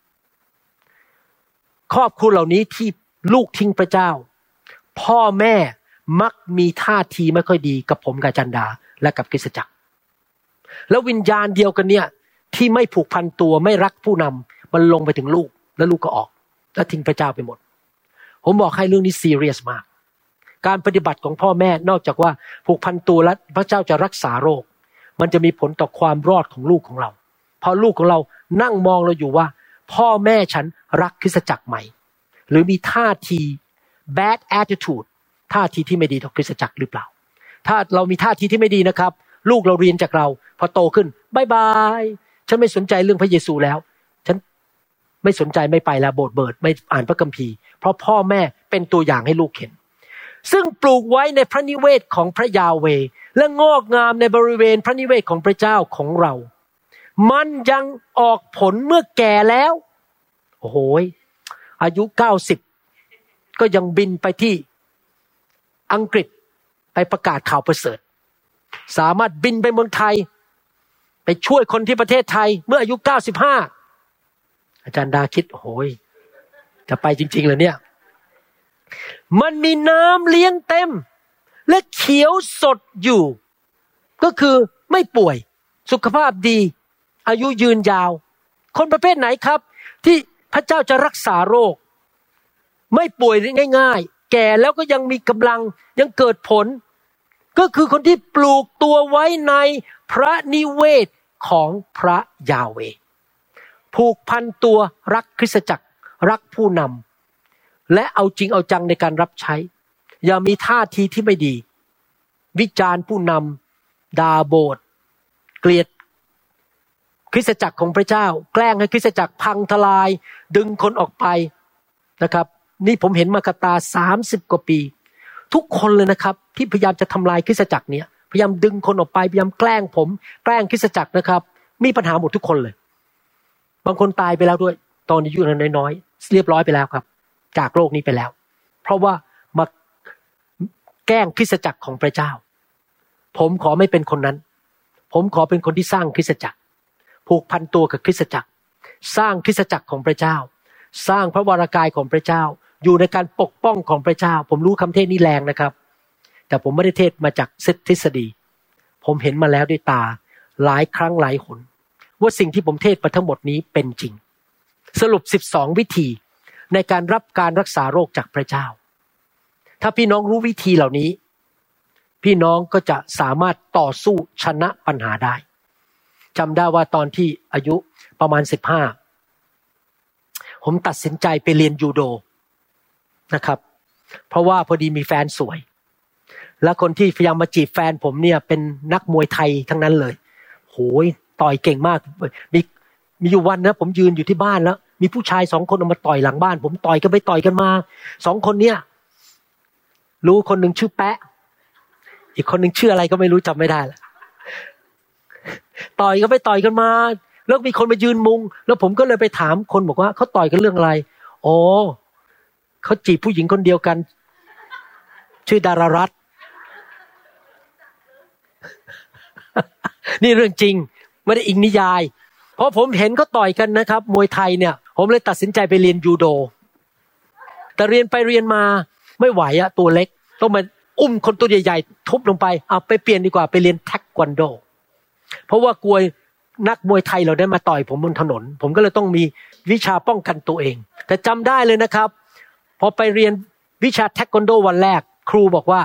S2: ครอบครัวเหล่านี้ที่ลูกทิ้งพระเจ้า พ่อแม่มักมีท่าทีไม่ค่อยดีกับผมกับจันดาและกับคริสจักร แล้ววิญญาณเดียวกันเนี่ย ที่ไม่ผูกพันตัวไม่รักผู้นำมันลงไปถึงลูกแล้วลูกก็ออก แล้วทิ้งพระเจ้าไปหมด ผมบอกให้เรื่องนี้ซีเรียสมาก การปฏิบัติของพ่อแม่นอกจากว่าผูกพันตัวแล้วพระเจ้าจะรักษาโรค มันจะมีผลต่อความรอดของลูกของเราเพราะลูกของเรานั่งมองเราอยู่ว่า พ่อแม่ฉันรักคริสตจักรไหมหรือมีท่าที bad attitude ท่าทีที่ไม่ดีต่อคริสตจักรหรือเปล่า ถ้าเรามีท่าทีที่ไม่ดีนะครับ ลูกเราเรียนจากเรา พอโตขึ้นบายบายฉันไม่สนใจเรื่องพระเยซูแล้ว ฉันไม่สนใจไม่ไปแล้วโบสถ์เบิดไม่อ่านพระคัมภีร์ เพราะพ่อแม่เป็นตัวอย่างให้ลูกเห็น ซึ่งปลูกไว้ในพระนิเวศของพระยาเว และงอกงามในบริเวณพระนิเวศของพระเจ้าของเรา มันยังออกผลเมื่อแก่แล้ว โอ้โหอายุเก้าสิบ ก็ยังบินไปที่อังกฤษไปประกาศข่าวประเสริฐ สามารถบินไปเมืองไทย ไปช่วยคนที่ประเทศไทย เมื่ออายุ 95 อาจารย์ดาคิดโอ้ยจะไปจริงๆเลยเนี่ย มันมีน้ำเลี้ยงเต็ม และเขียวสดอยู่ ก็คือไม่ป่วยสุขภาพดี อายุยืนยาว คนประเภทไหนครับ ที่พระเจ้าจะรักษาโรค ไม่ป่วยง่ายๆ แก่แล้วก็ยังมีกำลังยังเกิดผล ก็คือคนที่ปลูกตัวไว้ในพระนิเวศของพระยาเว ผูกพันตัวรักคริสตจักรรักผู้นำและเอาจริงเอาจังในการรับใช้ อย่ามีท่าทีที่ไม่ดี วิจารณ์ผู้นำด่าโบสถ์เกลียดคริสตจักรของพระเจ้า แกล้งให้คริสตจักรพังทลาย ดึงคนออกไปนะครับ นี่ผมเห็นมากบตาสามสิบกว่าปี ทุกคนเลยนะครับ ที่พยายามจะทำลายคริสตจักรเนี้ยพยายามดึงคนออกไปพยายามแกล้งผม แกล้งคริสตจักรนะครับ มีปัญหาหมดทุกคนเลย บางคนตายไปแล้วด้วย ตอนอายุน้อยๆเรียบร้อยไปแล้วครับ จากโลกนี้ไปแล้ว เพราะว่ามาแกล้งคริสตจักรของพระเจ้า ผมขอไม่เป็นคนนั้น ผมขอเป็นคนที่สร้างคริสตจักร ผูกพันตัวกับคริสตจักร สร้างคริสตจักรของพระเจ้า สร้างพระวรากายของพระเจ้า อยู่ในการปกป้องของพระเจ้า ผมรู้คำเทศนี้แรงนะครับ แต่ผมไม่ได้เทศมาจากทฤษฎี ผมเห็นมาแล้วด้วยตา หลายครั้งหลายหน ว่าสิ่งที่ผมเทศมาทั้งหมดนี้เป็นจริง สรุป 12 วิธีในการรับการรักษาโรคจากพระเจ้า ถ้าพี่น้องรู้วิธีเหล่านี้ พี่น้องก็จะสามารถต่อสู้ชนะปัญหาได้จำได้ว่าตอนที่อายุประมาณ 15 ผมตัดสินใจไปเรียนยูโด นะครับ เพราะว่าพอดีมีแฟนสวย และคนที่พยายามมาจีบแฟนผมเนี่ย เป็นนักมวยไทยทั้งนั้นเลย โหยต่อยเก่งมาก มีมีอยู่วันนะผมยืนอยู่ที่บ้านแล้ว มีผู้ชายสองคนออกมาต่อยหลังบ้าน ผมต่อยกันไปต่อยกันมาสองคนเนี่ย รู้คนหนึ่งชื่อแปะ อีกคนหนึ่งชื่ออะไรก็ไม่รู้จำไม่ได้ละต่อยกันไปต่อยกันมาแล้วมีคนมายืนมุง แล้วผมก็เลยไปถามคนบอกว่าเขาต่อยกันเรื่องอะไรอ๋อ เขาจีบผู้หญิงคนเดียวกัน ชื่อดารารัตนี่เรื่องจริงไม่ได้อิงนิยาย เพราะผมเห็นเขาต่อยกันนะครับ มวยไทยเนี่ย ผมเลยตัดสินใจไปเรียนยูโด แต่เรียนไปเรียนมาไม่ไหวอะตัวเล็ก ต้องมาอุ้มคนตัวใหญ่ๆทุบลงไปเอาไปเปลี่ยนดีกว่าไปเรียนแท็กวันโด เพราะว่ากลัวนักมวยไทยเราได้มาต่อยผมบนถนน ผมก็เลยต้องมีวิชาป้องกันตัวเอง แต่จำได้เลยนะครับ พอไปเรียนวิชาแท็กวันโดวันแรก ครูบอกว่า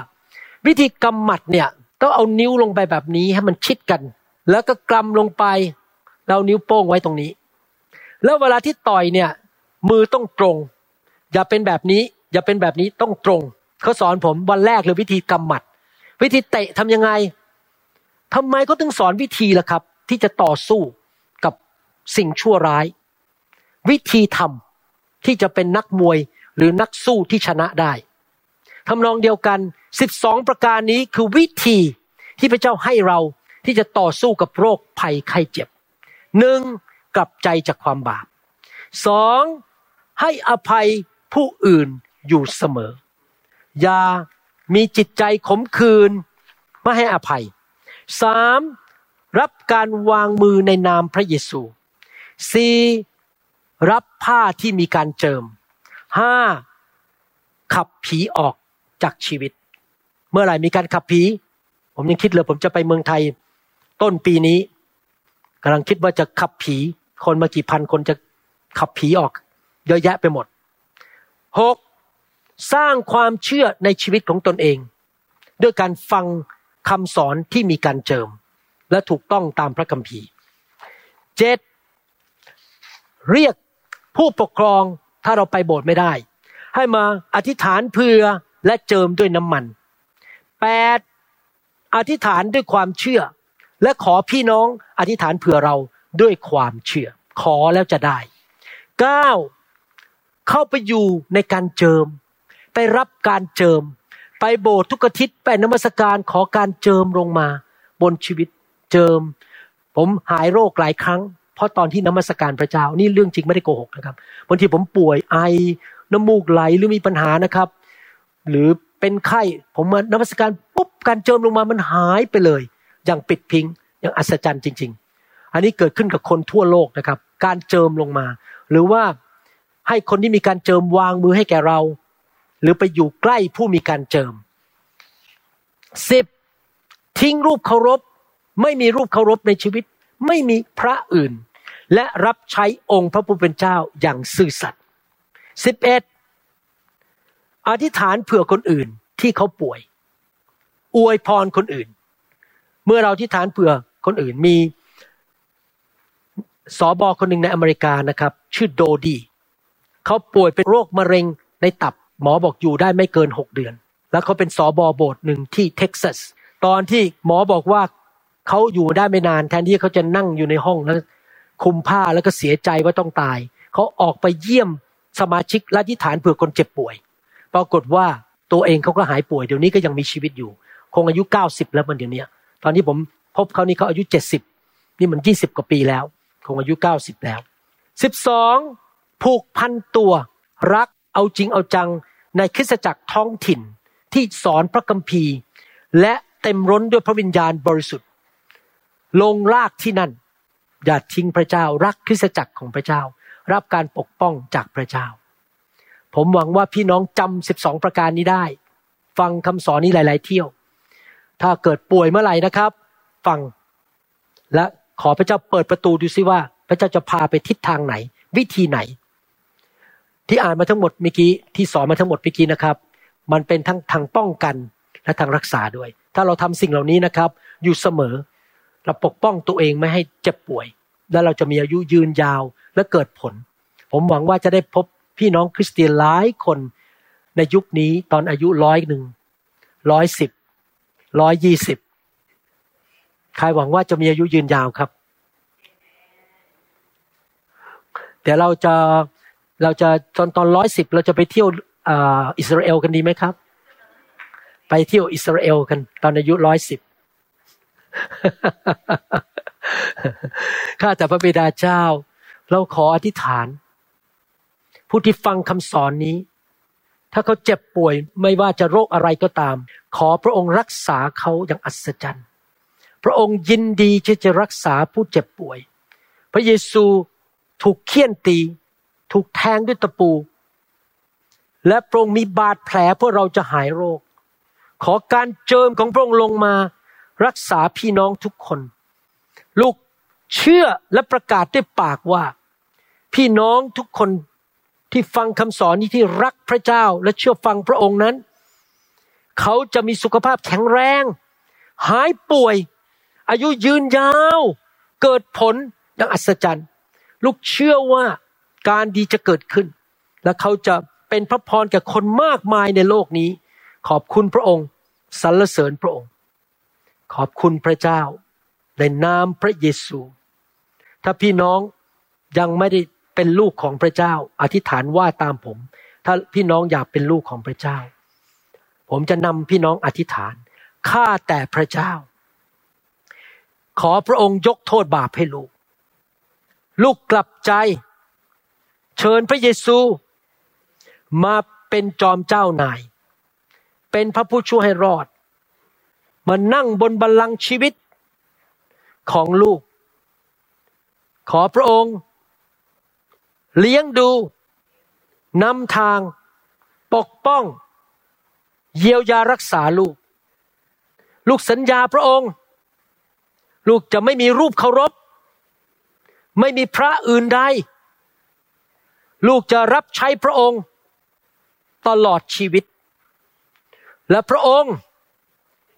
S2: วิธีกำหมัดเนี่ยต้องเอานิ้วลงไปแบบนี้ให้มันชิดกัน แล้วก็กำลงไปเรานิ้วโป้งไว้ตรงนี้ แล้วเวลาที่ต่อยเนี่ย มือต้องตรง อย่าเป็นแบบนี้ อย่าเป็นแบบนี้ต้องตรงเขาสอนผมวันแรกเลยวิธีกำหมัด วิธีเตะทำยังไงทำไมก็ถึงสอนวิธีล่ะครับ ที่จะต่อสู้กับสิ่งชั่วร้าย วิธีทำที่จะเป็นนักมวย หรือนักสู้ที่ชนะได้ทำนองเดียวกันสิบสองประการนี้คือวิธีที่พระเจ้าให้เราที่จะต่อสู้กับโรคภัยไข้เจ็บหนึ่งกลับใจจากความบาปสองให้อภัยผู้อื่นอยู่เสมอ อย่ามีจิตใจขมขื่นไม่ให้อภัยสามรับการวางมือในนามพระเยซูสี่รับผ้าที่มีการเจิม ห้าขับผีออกจากชีวิต เมื่อไหร่มีการขับผี ผมยังคิดเลย ผมจะไปเมืองไทย ต้นปีนี้กำลังคิดว่าจะขับผี คนมากี่พันคนจะขับผีออก เยอะแยะไปหมดหกสร้างความเชื่อในชีวิตของตนเอง ด้วยการฟังคำสอนที่มีการเจิม และถูกต้องตามพระคัมภีร์เจ็ดเรียกผู้ปกครอง ถ้าเราไปโบสถ์ไม่ได้ ให้มาอธิษฐานเพื่อและเจิมด้วยน้ำมันแปดอธิษฐานด้วยความเชื่อ และขอพี่น้องอธิษฐานเผื่อเราด้วยความเชื่อ ขอแล้วจะได้เก้าเข้าไปอยู่ในการเจิม ไปรับการเจิม ไปโบสถ์ทุกอาทิตย์ไปนมัสการขอการเจิมลงมา บนชีวิตเจิม ผมหายโรคหลายครั้ง เพราะตอนที่นมัสการพระเจ้านี่เรื่องจริงไม่ได้โกหกนะครับบางทีผมป่วยไอน้ำมูกไหลหรือมีปัญหานะครับ หรือเป็นไข้ผมมานมัสการปุ๊บการเจิมลงมามันหายไปเลย อย่างปิดพิงอย่างอัศจรรย์จริงอันนี้เกิดขึ้นกับคนทั่วโลกนะครับ การเจิมลงมา หรือว่าให้คนที่มีการเจิมวางมือให้แก่เรา หรือไปอยู่ใกล้ผู้มีการเจิมสิบทิ้งรูปเคารพ ไม่มีรูปเคารพในชีวิต ไม่มีพระอื่น และรับใช้องค์พระผู้เป็นเจ้าอย่างซื่อสัตย์สิบเอ็ดอธิษฐานเผื่อคนอื่นที่เขาป่วย อวยพรคนอื่น เมื่อเราอธิษฐานเผื่อคนอื่นมีสอบอคนหนึ่งในอเมริกานะครับ ชื่อโดดีเขาป่วยเป็นโรคมะเร็งในตับหมอบอกอยู่ได้ไม่เกินหกเดือน แล้วเขาเป็นสอบอโบสถ์หนึ่งที่เท็กซัสตอนที่หมอบอกว่า เขาอยู่ได้ไม่นานแทนที่เขาจะนั่งอยู่ในห้องแล้วคุมผ้าแล้วก็เสียใจว่าต้องตาย เขาออกไปเยี่ยมสมาชิกและอธิฐานเผื่อคนเจ็บป่วย ปรากฏว่าตัวเองเขาก็หายป่วย เดี๋ยวนี้ก็ยังมีชีวิตอยู่ คงอายุเก้าสิบแล้วมันเดี๋ยวนี้ตอนที่ผมพบเขานี่เขาอายุเจ็ดสิบนี่มันยี่สิบกว่าปีแล้ว คงอายุเก้าสิบแล้วสิบสองผูกพันตัวรักเอาจริงเอาจังในคริสตจักรท้องถิ่นที่สอนพระคัมภีร์ และเต็มร้นด้วยพระวิญญาณบริสุทธิ์ ลงรากที่นั่น อย่าทิ้งพระเจ้ารักคริสตจักรของพระเจ้า รับการปกป้องจากพระเจ้า ผมหวังว่าพี่น้องจำสิบสองประการนี้ได้ ฟังคำสอนนี้หลาย ๆ เที่ยว ถ้าเกิดป่วยเมื่อไหร่นะครับ ฟังและขอพระเจ้าเปิดประตูดูซิว่า พระเจ้าจะพาไปทิศทางไหน วิธีไหน ที่อ่านมาทั้งหมดเมื่อกี้ที่สอนมาทั้งหมดเมื่อกี้นะครับ มันเป็นทั้งทางป้องกันและทางรักษาด้วย ถ้าเราทำสิ่งเหล่านี้นะครับ อยู่เสมอ เราปกป้องตัวเองไม่ให้เจ็บป่วย และเราจะมีอายุยืนยาวและเกิดผล ผมหวังว่าจะได้พบพี่น้องคริสเตียนหลายคนในยุคนี้ตอนอายุร้อยหนึ่งร้อยสิบร้อยยี่สิบใครหวังว่าจะมีอายุยืนยาวครับเดี๋ยวเราจะเราจะตอนตอนร้อยสิบเราจะไปเที่ยวอิสราเอลกันดีไหมครับ ไปเที่ยวอิสราเอลกันตอนอายุร้อยสิบ ข้าแต่พระบิดาเจ้า เราขออธิษฐาน ผู้ที่ฟังคำสอนนี้ ถ้าเขาเจ็บป่วยไม่ว่าจะโรคอะไรก็ตาม ขอพระองค์รักษาเขาอย่างอัศจรรย์ พระองค์ยินดีที่จะรักษาผู้เจ็บป่วย พระเยซูถูกเคี่ยนตี ถูกแทงด้วยตะปู และพระองค์มีบาดแผลเพื่อเราจะหายโรค ขอการเจิมของพระองค์ลงมา รักษาพี่น้องทุกคน ลูกเชื่อและประกาศด้วยปากว่า พี่น้องทุกคนที่ฟังคำสอนนี้ที่รักพระเจ้าและเชื่อฟังพระองค์นั้น เขาจะมีสุขภาพแข็งแรง หายป่วย อายุยืนยาว เกิดผลดังอัศจรรย์ ลูกเชื่อว่าการดีจะเกิดขึ้น และเขาจะเป็นพระพรแก่คนมากมายในโลกนี้ ขอบคุณพระองค์สรรเสริญพระองค์ ขอบคุณพระเจ้า ในนามพระเยซู ถ้าพี่น้องยังไม่ได้เป็นลูกของพระเจ้า อธิษฐานว่าตามผม ถ้าพี่น้องอยากเป็นลูกของพระเจ้า ผมจะนำพี่น้องอธิษฐานข้าแต่พระเจ้า ขอพระองค์ยกโทษบาปให้ลูก ลูกกลับใจ เชิญพระเยซู มาเป็นจอมเจ้านาย เป็นพระผู้ช่วยให้รอด มานั่งบนบัลลังก์ชีวิตของลูก ขอพระองค์ เลี้ยงดูนำทาง ปกป้อง เยียวยารักษาลูก ลูกสัญญาพระองค์ ลูกจะไม่มีรูปเคารพ ไม่มีพระอื่นใด ลูกจะรับใช้พระองค์ ตลอดชีวิต และพระองค์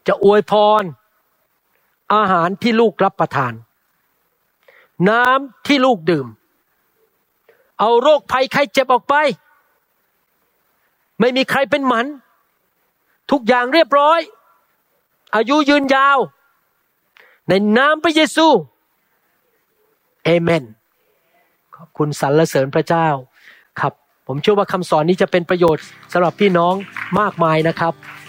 S2: จะอวยพร อาหารที่ลูกรับประทาน น้ำที่ลูกดื่ม เอาโรคภัยไข้เจ็บออกไป ไม่มีใครเป็นหมัน ทุกอย่างเรียบร้อย อายุยืนยาว ในนามพระเยซูเอเมนขอบคุณสรรเสริญพระเจ้า ครับ ผมเชื่อว่าคำสอนนี้จะเป็นประโยชน์สำหรับพี่น้องมากมายนะครับ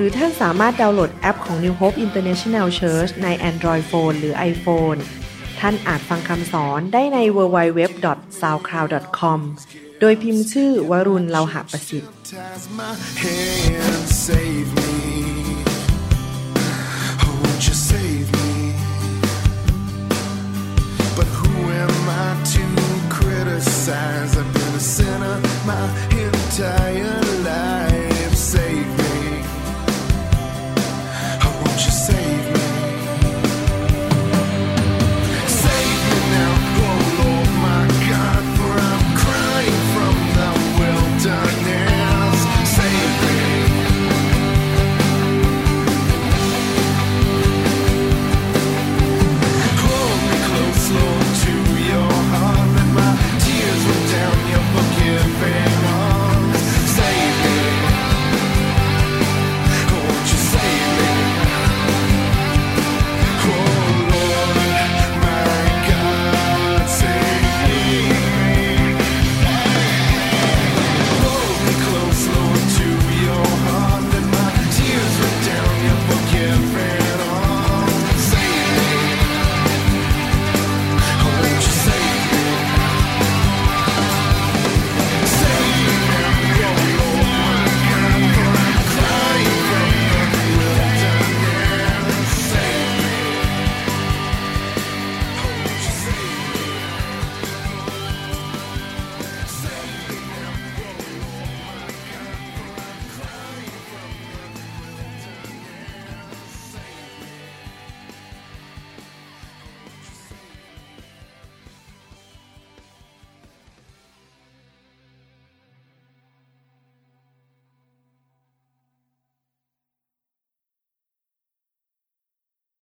S1: หรือท่านสามารถดาวน์โหลดแอปของ New Hope International Church ใน Android Phone หรือ iPhone ท่านอาจฟังคำสอนได้ใน www.soundcloud.com โดยพิมพ์ชื่อวรุณเลาหะประสิทธิ์
S3: I've But who am I to criticize? I've been a sinner my entire